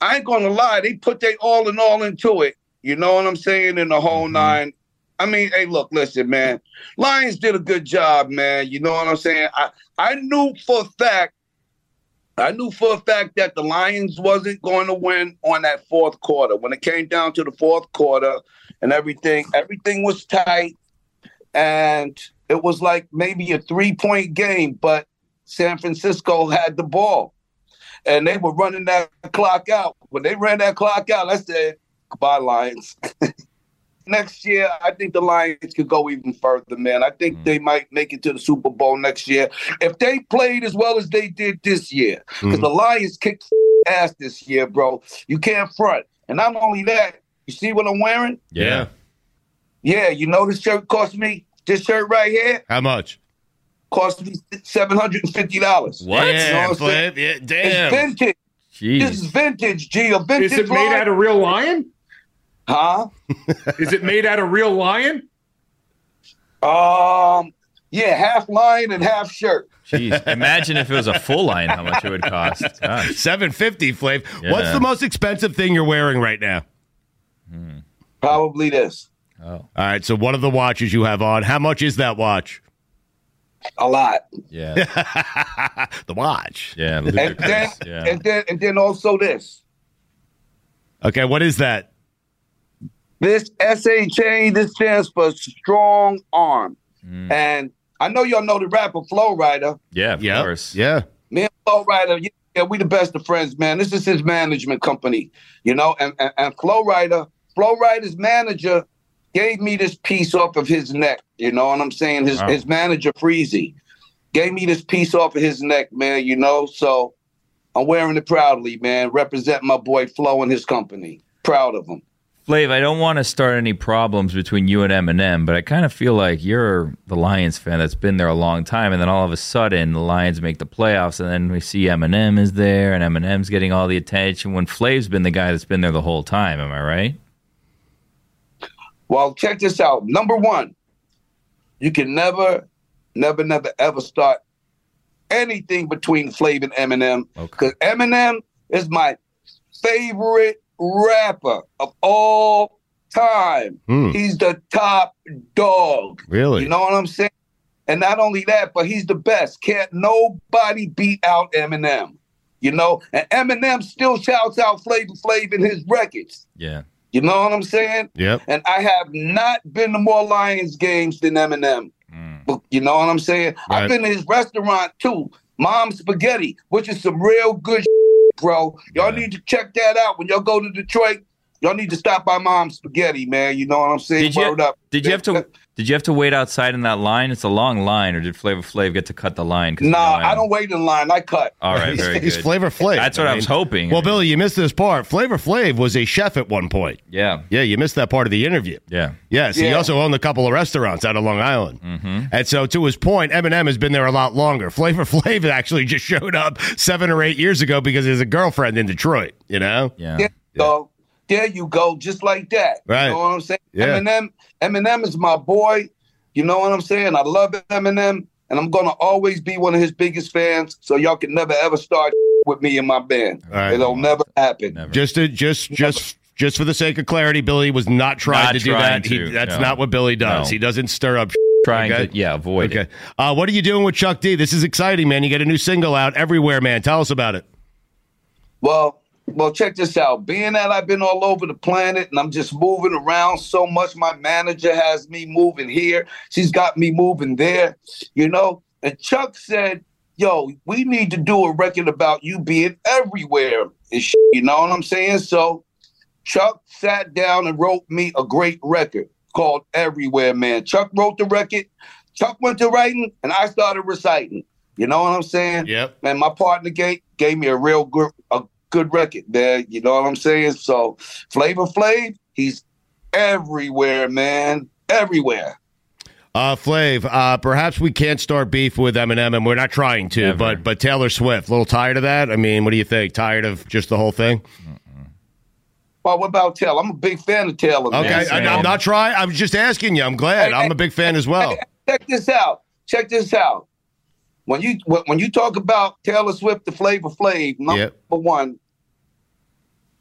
I ain't gonna lie, they put their all in all into it. You know what I'm saying? In the whole mm-hmm. nine. I mean, hey, look, listen, man. Lions did a good job, man. You know what I'm saying? I I knew for a fact I knew for a fact that the Lions wasn't going to win on that fourth quarter. When it came down to the fourth quarter and everything, everything was tight. And it was like maybe a three point game, but San Francisco had the ball. And they were running that clock out. When they ran that clock out, I said, goodbye, Lions. next year, I think the Lions could go even further, man. I think mm. they might make it to the Super Bowl next year if they played as well as they did this year. Because mm. the Lions kicked ass this year, bro. You can't front. And not only that, you see what I'm wearing? Yeah. Yeah, you know this shirt cost me this shirt right here. How much? Cost me seven hundred and fifty dollars. What? Damn, you know what yeah, damn. It's vintage. Jeez. This is vintage, G. A vintage. Is it made out of real lion? Huh? Is it made out of real lion? Um, yeah, half lion and half shirt. Jeez, imagine if it was a full line, how much it would cost. Seven fifty, Flav. Yeah. What's the most expensive thing you're wearing right now? Hmm. Probably this. Oh, all right. So one of the watches you have on. How much is that watch? A lot. Yeah. the watch. Yeah, and then, yeah. And then and then also this. Okay, what is that? This SHA, this stands for strong arm. Mm. And I know y'all know the rapper Flo Rida. Yeah, of yep. course. Yeah. Me and Flo Rida, yeah, we the best of friends, man. This is his management company, you know, and, and, and Flo Rida, Flo Rida's manager gave me this piece off of his neck. You know what I'm saying? His wow. his manager Freezy gave me this piece off of his neck, man. You know, so I'm wearing it proudly, man. Represent my boy Flow and his company. Proud of him. Flav, I don't want to start any problems between you and Eminem, but I kind of feel like you're the Lions fan that's been there a long time, and then all of a sudden the Lions make the playoffs, and then we see Eminem is there, and Eminem's getting all the attention when Flav's been the guy that's been there the whole time. Am I right? Well, check this out. Number one, you can never, never, never, ever start anything between Flav and Eminem because okay. Eminem is my favorite rapper of all time. Hmm. He's the top dog. Really? You know what I'm saying? And not only that, but he's the best. Can't nobody beat out Eminem. You know, and Eminem still shouts out Flavor Flav in his records. Yeah. You know what I'm saying? Yep. And I have not been to more Lions games than Eminem. Mm. You know what I'm saying? Right. I've been to his restaurant too, Mom Spaghetti, which is some real good bro. Y'all yeah. need to check that out when y'all go to Detroit. y'all need to stop by mom's spaghetti, man. You know what I'm saying? Did you, Word up. did you have to did you have to wait outside in that line? It's a long line, or did Flavor Flav get to cut the line? 'Cause, Nah, I don't wait in line. I cut. All right, very He's good. Flavor Flav. That's what I, was hoping. Well, Billy, you missed this part. Flavor Flav was a chef at one point. yeah, Yeah, you missed that part of the interview. yeah. Yes, he also owned a couple of restaurants out of Long Island. Mm-hmm. And so, to his point, Eminem has been there a lot longer. Flavor Flav actually just showed up seven or eight years ago because he has a girlfriend in Detroit. You know? Yeah. There you go. There you go. Just like that. Right. You know what I'm saying? Yeah. Eminem, Eminem is my boy. You know what I'm saying? I love Eminem, and I'm gonna always be one of his biggest fans. So y'all can never ever start with me and my band. All right. It'll never happen. Never. Just to just just just for the sake of clarity, Billy was not trying Not to do trying that. He, that's no. not what Billy does. No. He doesn't stir up. Trying okay? to yeah avoid Okay. it. Uh, what are you doing with Chuck D? This is exciting, man. You get a new single out everywhere, man. Tell us about it. Well, well, check this out. Being that I've been all over the planet and I'm just moving around so much, my manager has me moving here. She's got me moving there, you know. And Chuck said, "Yo, we need to do a record about you being everywhere." And sh- you know what I'm saying? So Chuck sat down and wrote me a great record called Everywhere Man. Chuck wrote the record. Chuck went to writing, and I started reciting. You know what I'm saying? Yep. And my partner gave gave me a real good a good record there. You know what I'm saying? So Flavor Flav, he's everywhere, man, everywhere. Uh, Flav, uh, perhaps we can't start beef with Eminem, and we're not trying to. Never. But but Taylor Swift, a little tired of that. I mean, what do you think? Tired of just the whole thing? Well, what about Taylor? I'm a big fan of Taylor. man. Okay, I, am not trying. I'm just asking you. I'm glad. Hey, I'm hey, a big fan as well. Check this out. Check this out. When you when when you talk about Taylor Swift, the Flavor Flav, number Yep. one,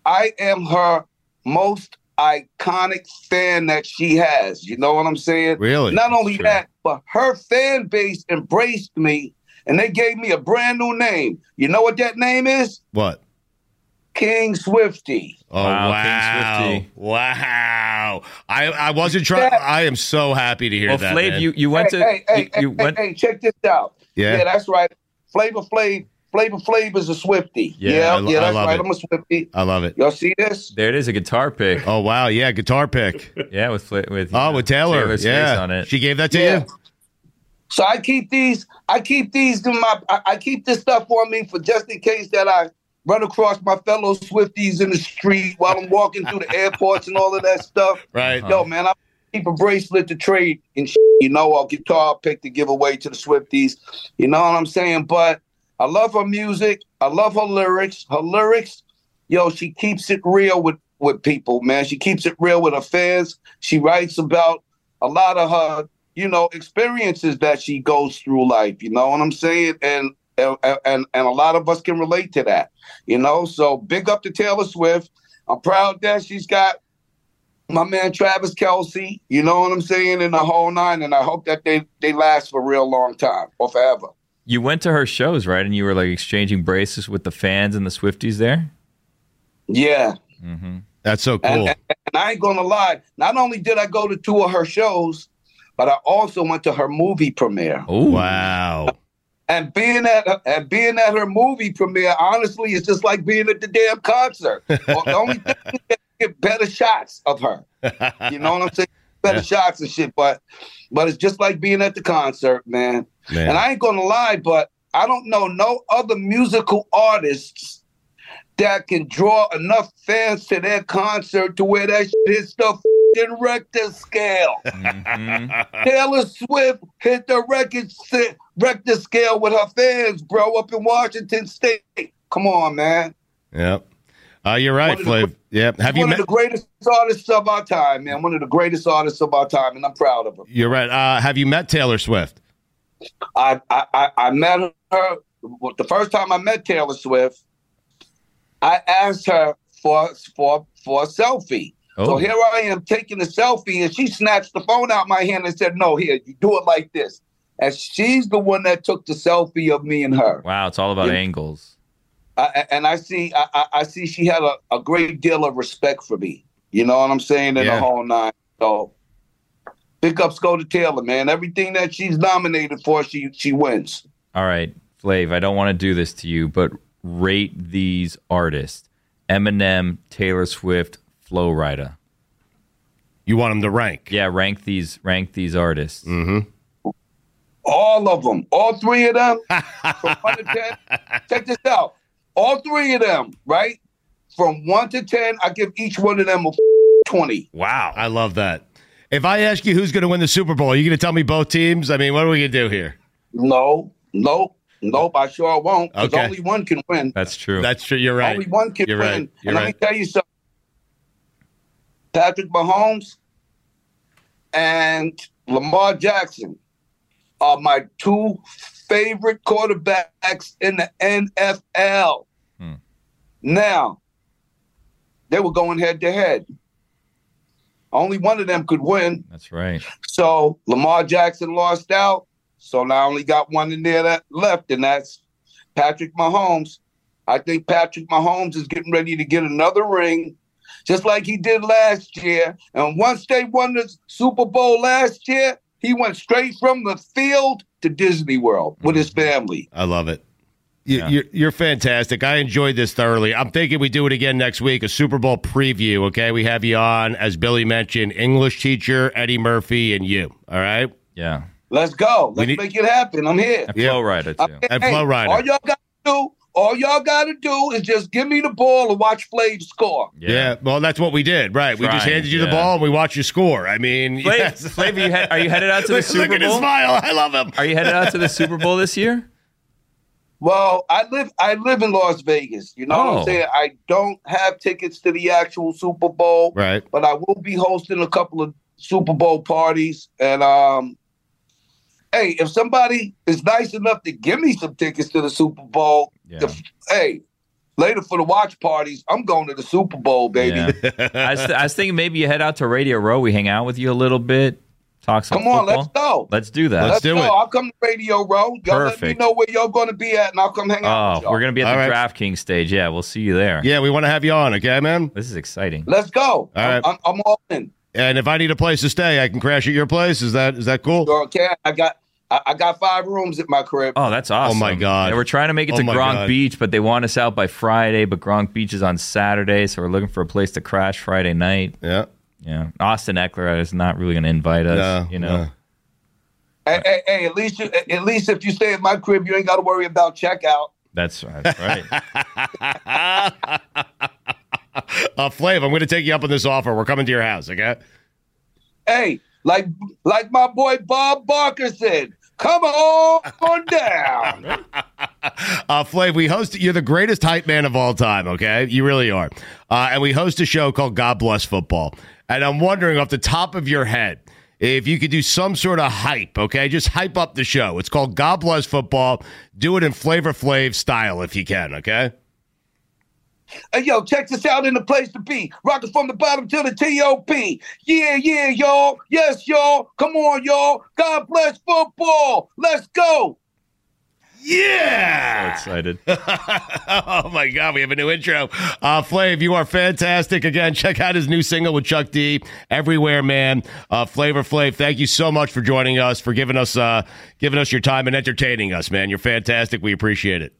I am her most iconic fan that she has. You know what I'm saying? Really? Not only Sure. that, but her fan base embraced me and they gave me a brand new name. You know what that name is? What? King Swifty. Oh Wow, wow! King Swifty. Wow! I I wasn't trying. I am so happy to hear Well, that. Flav, man. you you went hey, to hey, hey, you, you hey, went. hey, check this out. Yeah. that's right. Flavor Flav, Flavor Flav is a Swifty. Yeah, Yeah, I lo- yeah, I that's love right. it. I'm a Swifty. I love it. Y'all see this? There it is, a guitar pick. Oh wow! Yeah, guitar pick. Yeah, with Fla- with Oh, know, with Taylor. Taylor's yeah, face on it. she gave that to Yeah. you. So I keep these. I keep these in my. I, I keep this stuff on me for just in case that I run across my fellow Swifties in the street while I'm walking through the airports and all of that stuff. Right. Yo, man, I keep a bracelet to trade and sh- you know, a guitar pick to give away to the Swifties. You know what I'm saying? But I love her music. I love her lyrics. Her lyrics, yo, she keeps it real with with people, man. She keeps it real with her fans. She writes about a lot of her, you know, experiences that she goes through life. You know what I'm saying? And and and, and a lot of us can relate to that. You know, so big up to Taylor Swift. I'm proud that she's got my man Travis Kelce, you know what I'm saying, in the whole nine, and I hope that they they last for a real long time or forever. You went to her shows, right? And you were like exchanging braces with the fans and the Swifties there. Yeah. Mm-hmm. That's so cool. And, and, and I ain't gonna lie, not only did I go to two of her shows, but I also went to her movie premiere. Oh wow! And being at and being at her movie premiere, honestly, it's just like being at the damn concert. The only thing that you get better shots of her. You know what I'm saying? Better Yeah. shots and shit, but but it's just like being at the concert, man. Man. And I ain't gonna lie, but I don't know no other musical artists that can draw enough fans to their concert to where that shit hits the f***ing Richter scale. Mm-hmm. Taylor Swift hit the record si- Richter scale with her fans, bro, up in Washington State. Come on, man. Yep. Uh, you're right, One the Flav. Yep. Have you One met? of the greatest artists of our time, man. One of the greatest artists of our time, and I'm proud of him. You're right. Uh, have you met Taylor Swift? I, I, I, met her the first time I met Taylor Swift. I asked her for for for a selfie. So Oh. here I am taking a selfie, and she snatched the phone out my hand and said, "No, here, you do it like this." And she's the one that took the selfie of me and her. Wow, it's all about Yeah. angles. I, and I see, I, I- I see, she had a, a great deal of respect for me. You know what I'm saying? In Yeah. the whole nine. So, big ups go to Taylor, man. Everything that she's nominated for, she she wins. All right, Flav, I don't want to do this to you, but rate these artists Eminem, Taylor Swift, Flo Rida. You want them to rank? Yeah, rank these rank these artists. Mm-hmm. All of them, all three of them, from one to ten. Check this out. All three of them, right? From one to ten, I give each one of them a twenty. Wow, I love that. If I ask you who's going to win the Super Bowl, are you going to tell me both teams? I mean, what are we going to do here? No, nope, nope. I sure won't. Because Okay. only one can win. That's true. That's true. You're right. Only one can You're win. right. You're and let me tell you something. Patrick Mahomes and Lamar Jackson are my two favorite quarterbacks in the NFL. Hmm. Now, they were going head to head. Only one of them could win. That's right. So Lamar Jackson lost out. So now I only got one in there that left, and that's Patrick Mahomes. I think Patrick Mahomes is getting ready to get another ring, just like he did last year. And once they won the Super Bowl last year, he went straight from the field to Disney World with his mm-hmm. family. I love it. You, you're, you're fantastic. I enjoyed this thoroughly. I'm thinking we do it again next week, a Super Bowl preview. Okay, we have you on, as Billy mentioned, English teacher Eddie Murphy and you. All right. Yeah. Let's go. Let's need- make it happen. I'm here. And Flo Rida too. And Flo Rida. All y'all got to do, all y'all got to do is just give me the ball and watch Flav score. Yeah. Well, that's what we did, right? We just handed you the ball and we watched you score. I mean, Flav, yes. Flav, are you, he- are you headed out to the Look- Super look at his Bowl? smile. I love him. Are you headed out to the Super Bowl this year? Well, I live I live in Las Vegas. You know what Oh. I'm saying? I don't have tickets to the actual Super Bowl, Right. but I will be hosting a couple of Super Bowl parties. And um, hey, if somebody is nice enough to give me some tickets to the Super Bowl, the- hey, later for the watch parties, I'm going to the Super Bowl, baby. Yeah. I, was I was thinking maybe you head out to Radio Row. We hang out with you a little bit, talk some Come on, football. let's go. Let's do that. Let's do go. I'll come to Radio Row. Y'all let me know where y'all going to be at, and I'll come hang out Oh, with y'all. we're gonna be at All the right. DraftKings stage. Yeah, we'll see you there. Yeah, we want to have you on. Okay, man. This is exciting. Let's go. All right. I'm, I'm all in. And if I need a place to stay, I can crash at your place. Is that is that cool? Okay, I got I, I got five rooms at my crib. Oh, that's awesome. Oh, my God. Yeah, we're trying to make it Oh to my Gronk God. Beach, but they want us out by Friday. But Gronk Beach is on Saturday, so we're looking for a place to crash Friday night. Yeah. Yeah. Austin Ekeler is not really going to invite us. No, you know. no. Hey, hey, hey, at least you, at least if you stay at my crib, you ain't got to worry about checkout. That's, that's right. Uh, Flav, I'm going to take you up on this offer. We're coming to your house. Okay. Hey, like like my boy Bob Barker said, come on down. Uh, Flav, we host. You're the greatest hype man of all time. Okay, you really are. Uh, and we host a show called God Bless Football. And I'm wondering, off the top of your head, if you could do some sort of hype. Okay, just hype up the show. It's called God Bless Football. Do it in Flavor Flav style if you can. Okay. Hey, yo, check this out in the place to be. Rocking from the bottom to the T.O.P. Yeah, yeah, y'all. Yes, y'all. Come on, y'all. God bless football. Let's go. Yeah. So excited. oh my God, we have a new intro. Uh, Flav, you are fantastic. Again, check out his new single with Chuck D. Everywhere, man. Uh, Flavor Flav, thank you so much for joining us, for giving us uh, giving us your time and entertaining us, man. You're fantastic. We appreciate it.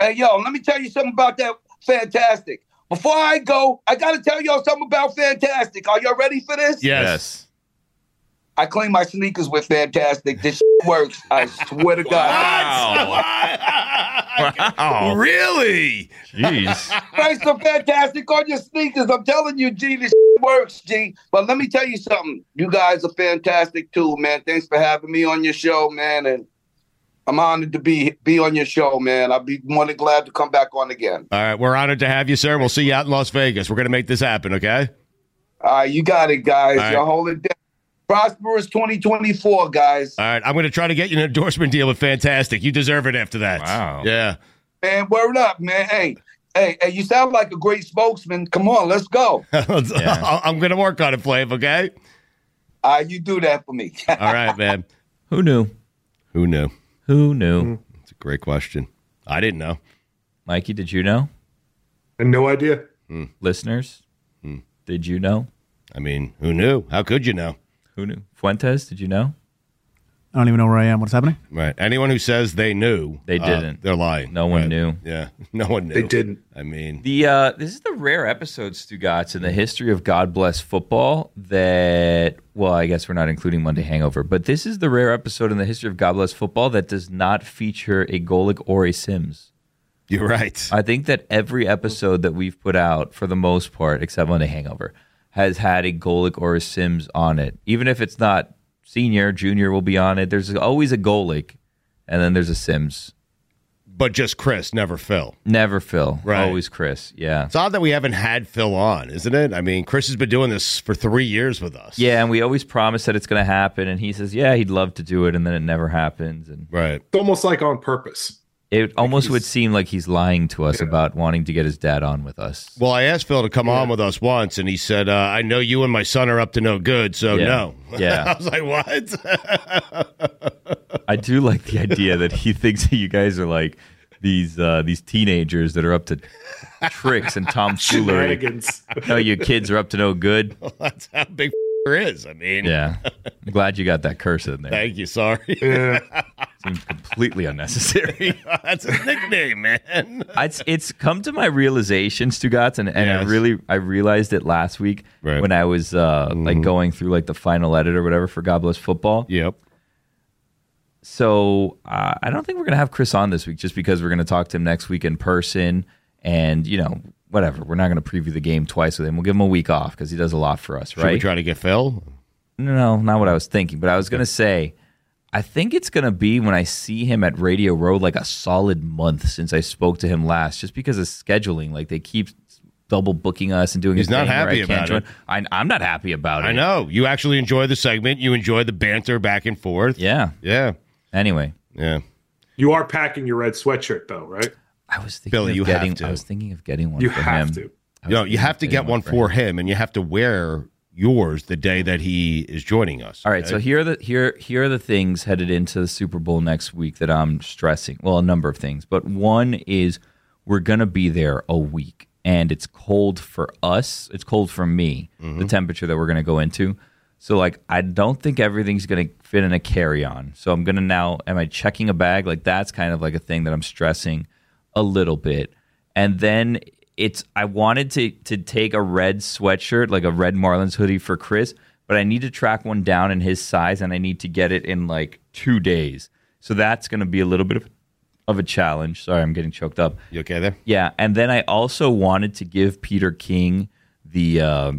Hey, yo, let me tell you something about that fantastic. Before I go, I got to tell y'all something about fantastic. Are y'all ready for this? Yes. I clean my sneakers with fantastic. This works. I swear to God. Wow. Really? Jeez. Spray some fantastic on your sneakers. I'm telling you, G, this works, G. But let me tell you something. You guys are fantastic too, man. Thanks for having me on your show, man. And I'm honored to be be on your show, man. I'll be more than glad to come back on again. All right, we're honored to have you, sir. We'll see you out in Las Vegas. We're going to make this happen, okay? All right, you got it, guys. All right. Y'all hold it down. Prosperous 2024, guys. All right, I'm going to try to get you an endorsement deal with Fantastic. You deserve it after that. Wow. Yeah. Man, word up, man. Hey, hey, hey, you sound like a great spokesman. Come on, let's go. I'm going to work on it, Flav, okay? All right, you do that for me. All right, man. Who knew? Who knew? Who knew? It's a great question. I didn't know. Mikey, did you know? And no idea. Listeners, Hmm. did you know? I mean, who knew? How could you know? Who knew? Fuentes, did you know? I don't even know where I am. What's happening? Right. Anyone who says they knew, They uh, didn't. they're lying. No one Right. knew. Yeah, no one knew. They didn't. I mean, The uh, this is the rare episode, Stugotz, in the history of God Bless Football that well, I guess we're not including Monday Hangover, but this is the rare episode in the history of God Bless Football that does not feature a Golic or a Sims. you're right. I think that every episode that we've put out, for the most part, except Monday Hangover, has had a Golic or a Sims on it. Even if it's not senior, junior will be on it. There's always a Golic, and then there's a Sims. But just Chris, never Phil. Never Phil. Right. Always Chris. Yeah. It's odd that we haven't had Phil on, isn't it? I mean, Chris has been doing this for three years with us. Yeah, and we always promise that it's going to happen, and he says, "Yeah, he'd love to do it," and then it never happens, and right. It's almost like on purpose. It almost would seem like he's lying to us about wanting to get his dad on with us. Well, I asked Phil to come on with us once, and he said, uh, "I know you and my son are up to no good, so Yeah. no." Yeah. I was like, "What?" I do like the idea that he thinks that you guys are like these uh, these teenagers that are up to tricks and tomfoolery. Shenanigans. no, you kids are up to no good. That's how big is. I mean, Yeah, I'm glad you got that curse in there. Thank you. Sorry. Seems completely unnecessary. That's a nickname, man. it's it's come to my realization, Stugotz, and, and I really I realized it last week when I was uh, like going through like the final edit or whatever for God Bless Football. Yep. So uh, I don't think we're gonna have Chris on this week, just because we're gonna talk to him next week in person, and you know whatever. We're not gonna preview the game twice with him. We'll give him a week off because he does a lot for us, Should right? we try to get Phil? No, no, not what I was thinking. But I was gonna say, I think it's gonna be when I see him at Radio Row, like a solid month since I spoke to him last, just because of scheduling. Like they keep double booking us and doing. He's not thing happy I about it. I, I'm not happy about it. I know you actually enjoy the segment. You enjoy the banter back and forth. Yeah. Yeah. Anyway. Yeah. You are packing your red sweatshirt though, right? I was thinking Billy, of you getting, have to. I was thinking of getting one You for have him. to. I You know, you have to get one for him, and you have to wear yours the day that he is joining us. All right, so here are the here here are the things headed into the Super Bowl next week that I'm stressing. Well, a number of things, but one is we're gonna be there a week, and it's cold for us. It's cold for me. The mm-hmm. temperature that we're gonna go into. So like, I don't think everything's gonna fit in a carry on. So I'm gonna now. Am I checking a bag? Like that's kind of like a thing that I'm stressing a little bit, and then. It's I wanted to to take a red sweatshirt, like a red Marlins hoodie for Chris, but I need to track one down in his size and I need to get it in like two days. So that's going to be a little bit of, of a challenge. Sorry, I'm getting choked up. You okay there? Yeah, and then I also wanted to give Peter King the uh,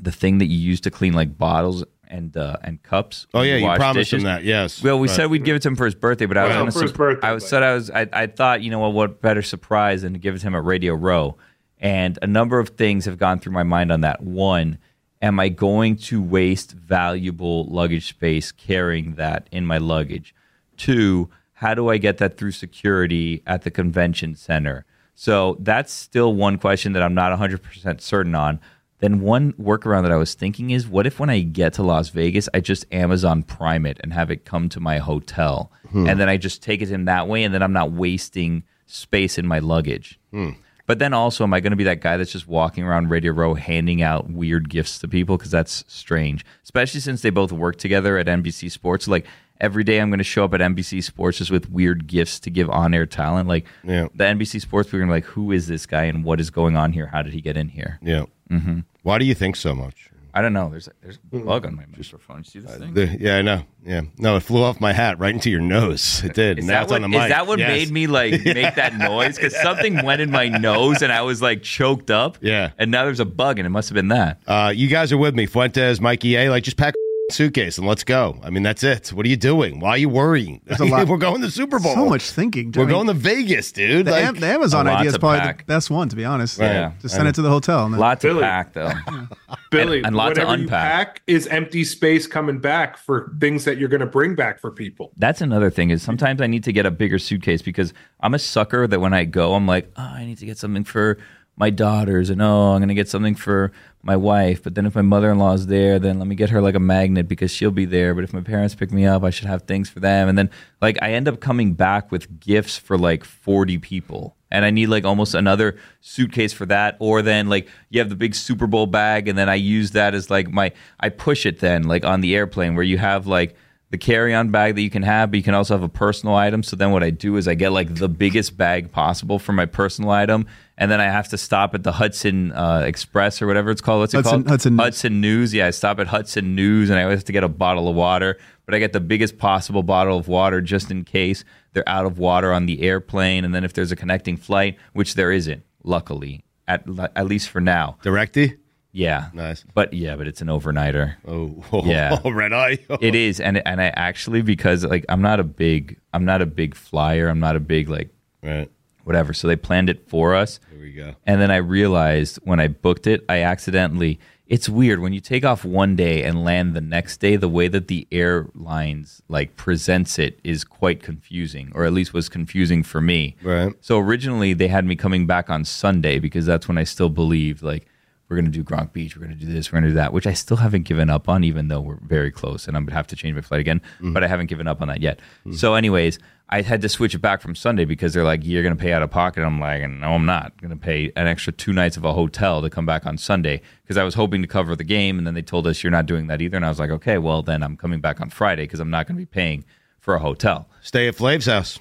the thing that you use to clean like bottles and uh, and cups. Oh yeah, you promised dishes. him that. Yes. Well, we Right. said we'd give it to him for his birthday, but I was gonna for his birthday, I was said I was I, I thought you know what what better surprise than to give it to him at Radio Row, and a number of things have gone through my mind on that. One, am I going to waste valuable luggage space carrying that in my luggage? Two, how do I get that through security at the convention center? So that's still one question that I'm not 100% certain on. Then one workaround that I was thinking is what if when I get to Las Vegas, I just Amazon Prime it and have it come to my hotel? Hmm. And then I just take it in that way and then I'm not wasting space in my luggage. Hmm. But then also, am I going to be that guy that's just walking around Radio Row handing out weird gifts to people? Because that's strange, especially since they both work together at NBC Sports. Like every day, I'm going to show up at NBC Sports just with weird gifts to give on air talent. Like Yeah. the NBC Sports people are gonna be like, who is this guy and what is going on here? How did he get in here? Yeah. Hmm Why do you think so much? I don't know. There's there's a bug on my microphone. You see this thing? The- yeah, I know. Yeah. No, it flew off my hat right into your nose. It did. Is now that, it's what, on the mic. is that what Yes. made me like make that noise? Because something went in my nose and I was like choked up. Yeah. And now there's a bug and it must have been that. Uh, you guys are with me, Fuentes, Mikey A. Like, just pack a suitcase and let's go. I mean, that's it. What are you doing? Why are you worrying? There's a lot- We're going to the Super Bowl. So much thinking. We're I mean, going to Vegas, dude. The, Like, Am- the Amazon idea is probably pack. the best one, to be honest. Right. Yeah. Just send it to the hotel. And A then, lot to Billy. pack though. Billy, And- and lot to whatever you unpack. pack is empty space coming back for things that you're going to bring back for people. That's another thing is sometimes I need to get a bigger suitcase because I'm a sucker that when I go, I'm like, oh, I need to get something for my daughters and oh, I'm going to get something for my wife. But then if my mother-in-law is there, then let me get her like a magnet because she'll be there. But if my parents pick me up, I should have things for them. And then like I end up coming back with gifts for like 40 people. And I need like almost another suitcase for that. Or then like you have the big Super Bowl bag and then I use that as like my I push it then like on the airplane where you have like the carry-on bag that you can have, but you can also have a personal item. So then what I do is I get like the biggest bag possible for my personal item, and then I have to stop at the Hudson uh, Express or whatever it's called. What's it Hudson- called? Hudson News. Hudson News. Yeah, I stop at Hudson News, and I always have to get a bottle of water. But I get the biggest possible bottle of water just in case they're out of water on the airplane, and then if there's a connecting flight, which there isn't, luckily, at at least for now. Directy. Yeah, nice. But yeah, but it's an overnighter. Oh, yeah, Oh, red eye. it is, and and I actually because like I'm not a big I'm not a big flyer. I'm not a big like right whatever. So they planned it for us. Here we go. And then I realized when I booked it, I accidentally. It's weird when you take off one day and land the next day. The way that the airlines like presents it is quite confusing, or at least was confusing for me. Right. So originally they had me coming back on Sunday because that's when I still believed like we're going to do Gronk Beach, we're going to do this, we're going to do that, which I still haven't given up on, even though we're very close and I'm going to have to change my flight again. Mm. But I haven't given up on that yet. Mm. So, anyways, I had to switch it back from Sunday because they're like, you're going to pay out of pocket. I'm like, no, I'm not going to pay an extra two nights of a hotel to come back on Sunday because I was hoping to cover the game. And then they told us you're not doing that either. And I was like, okay, well, then I'm coming back on Friday because I'm not going to be paying for a hotel. Stay at Flav's house.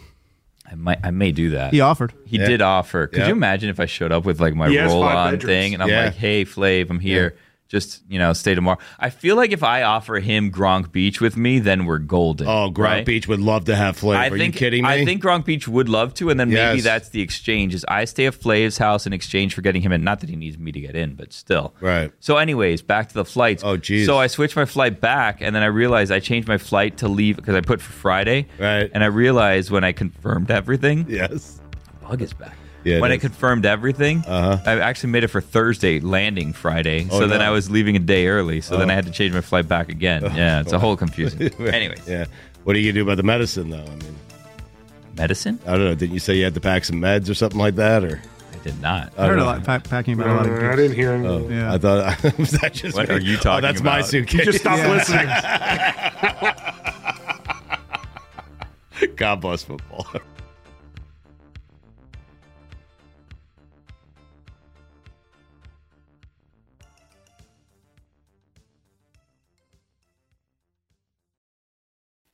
I might, I may do that. He offered. He Yeah. did offer. Could Yeah. you imagine if I showed up with like my He roll on bedrooms. thing and I'm Yeah. like, hey, Flav, I'm here. Just, you know, stay tomorrow. I feel like if I offer him Gronk Beach with me, then we're golden. Oh, Gronk right? Beach would love to have Flav. I Are think, you kidding me? I think Gronk Beach would love to, and then maybe that's the exchange. Is I stay at Flav's house in exchange for getting him in. Not that he needs me to get in, but still. Right. So, anyways, back to the flights. Oh, geez. So I switched my flight back, and then I realized I changed my flight to leave because I put for Friday. Right. And I realized when I confirmed everything, Yes. bug is back. Yeah, it when I is. confirmed everything, Uh-huh. I actually made it for Thursday landing Friday. Oh, so then. I was leaving a day early. So then Oh. I had to change my flight back again. Yeah, it's a whole confusing. anyway, Yeah. What are you gonna do about the medicine though? I mean, medicine? I don't know. Didn't you say you had to pack some meds or something like that? Or I did not. I heard a lot pack, packing about a lot of Uh, gifts. I didn't hear him. Oh, Yeah. I thought was that just What me? are you talking Oh, that's my about? suitcase. You just stop Yeah. listening. God bless football.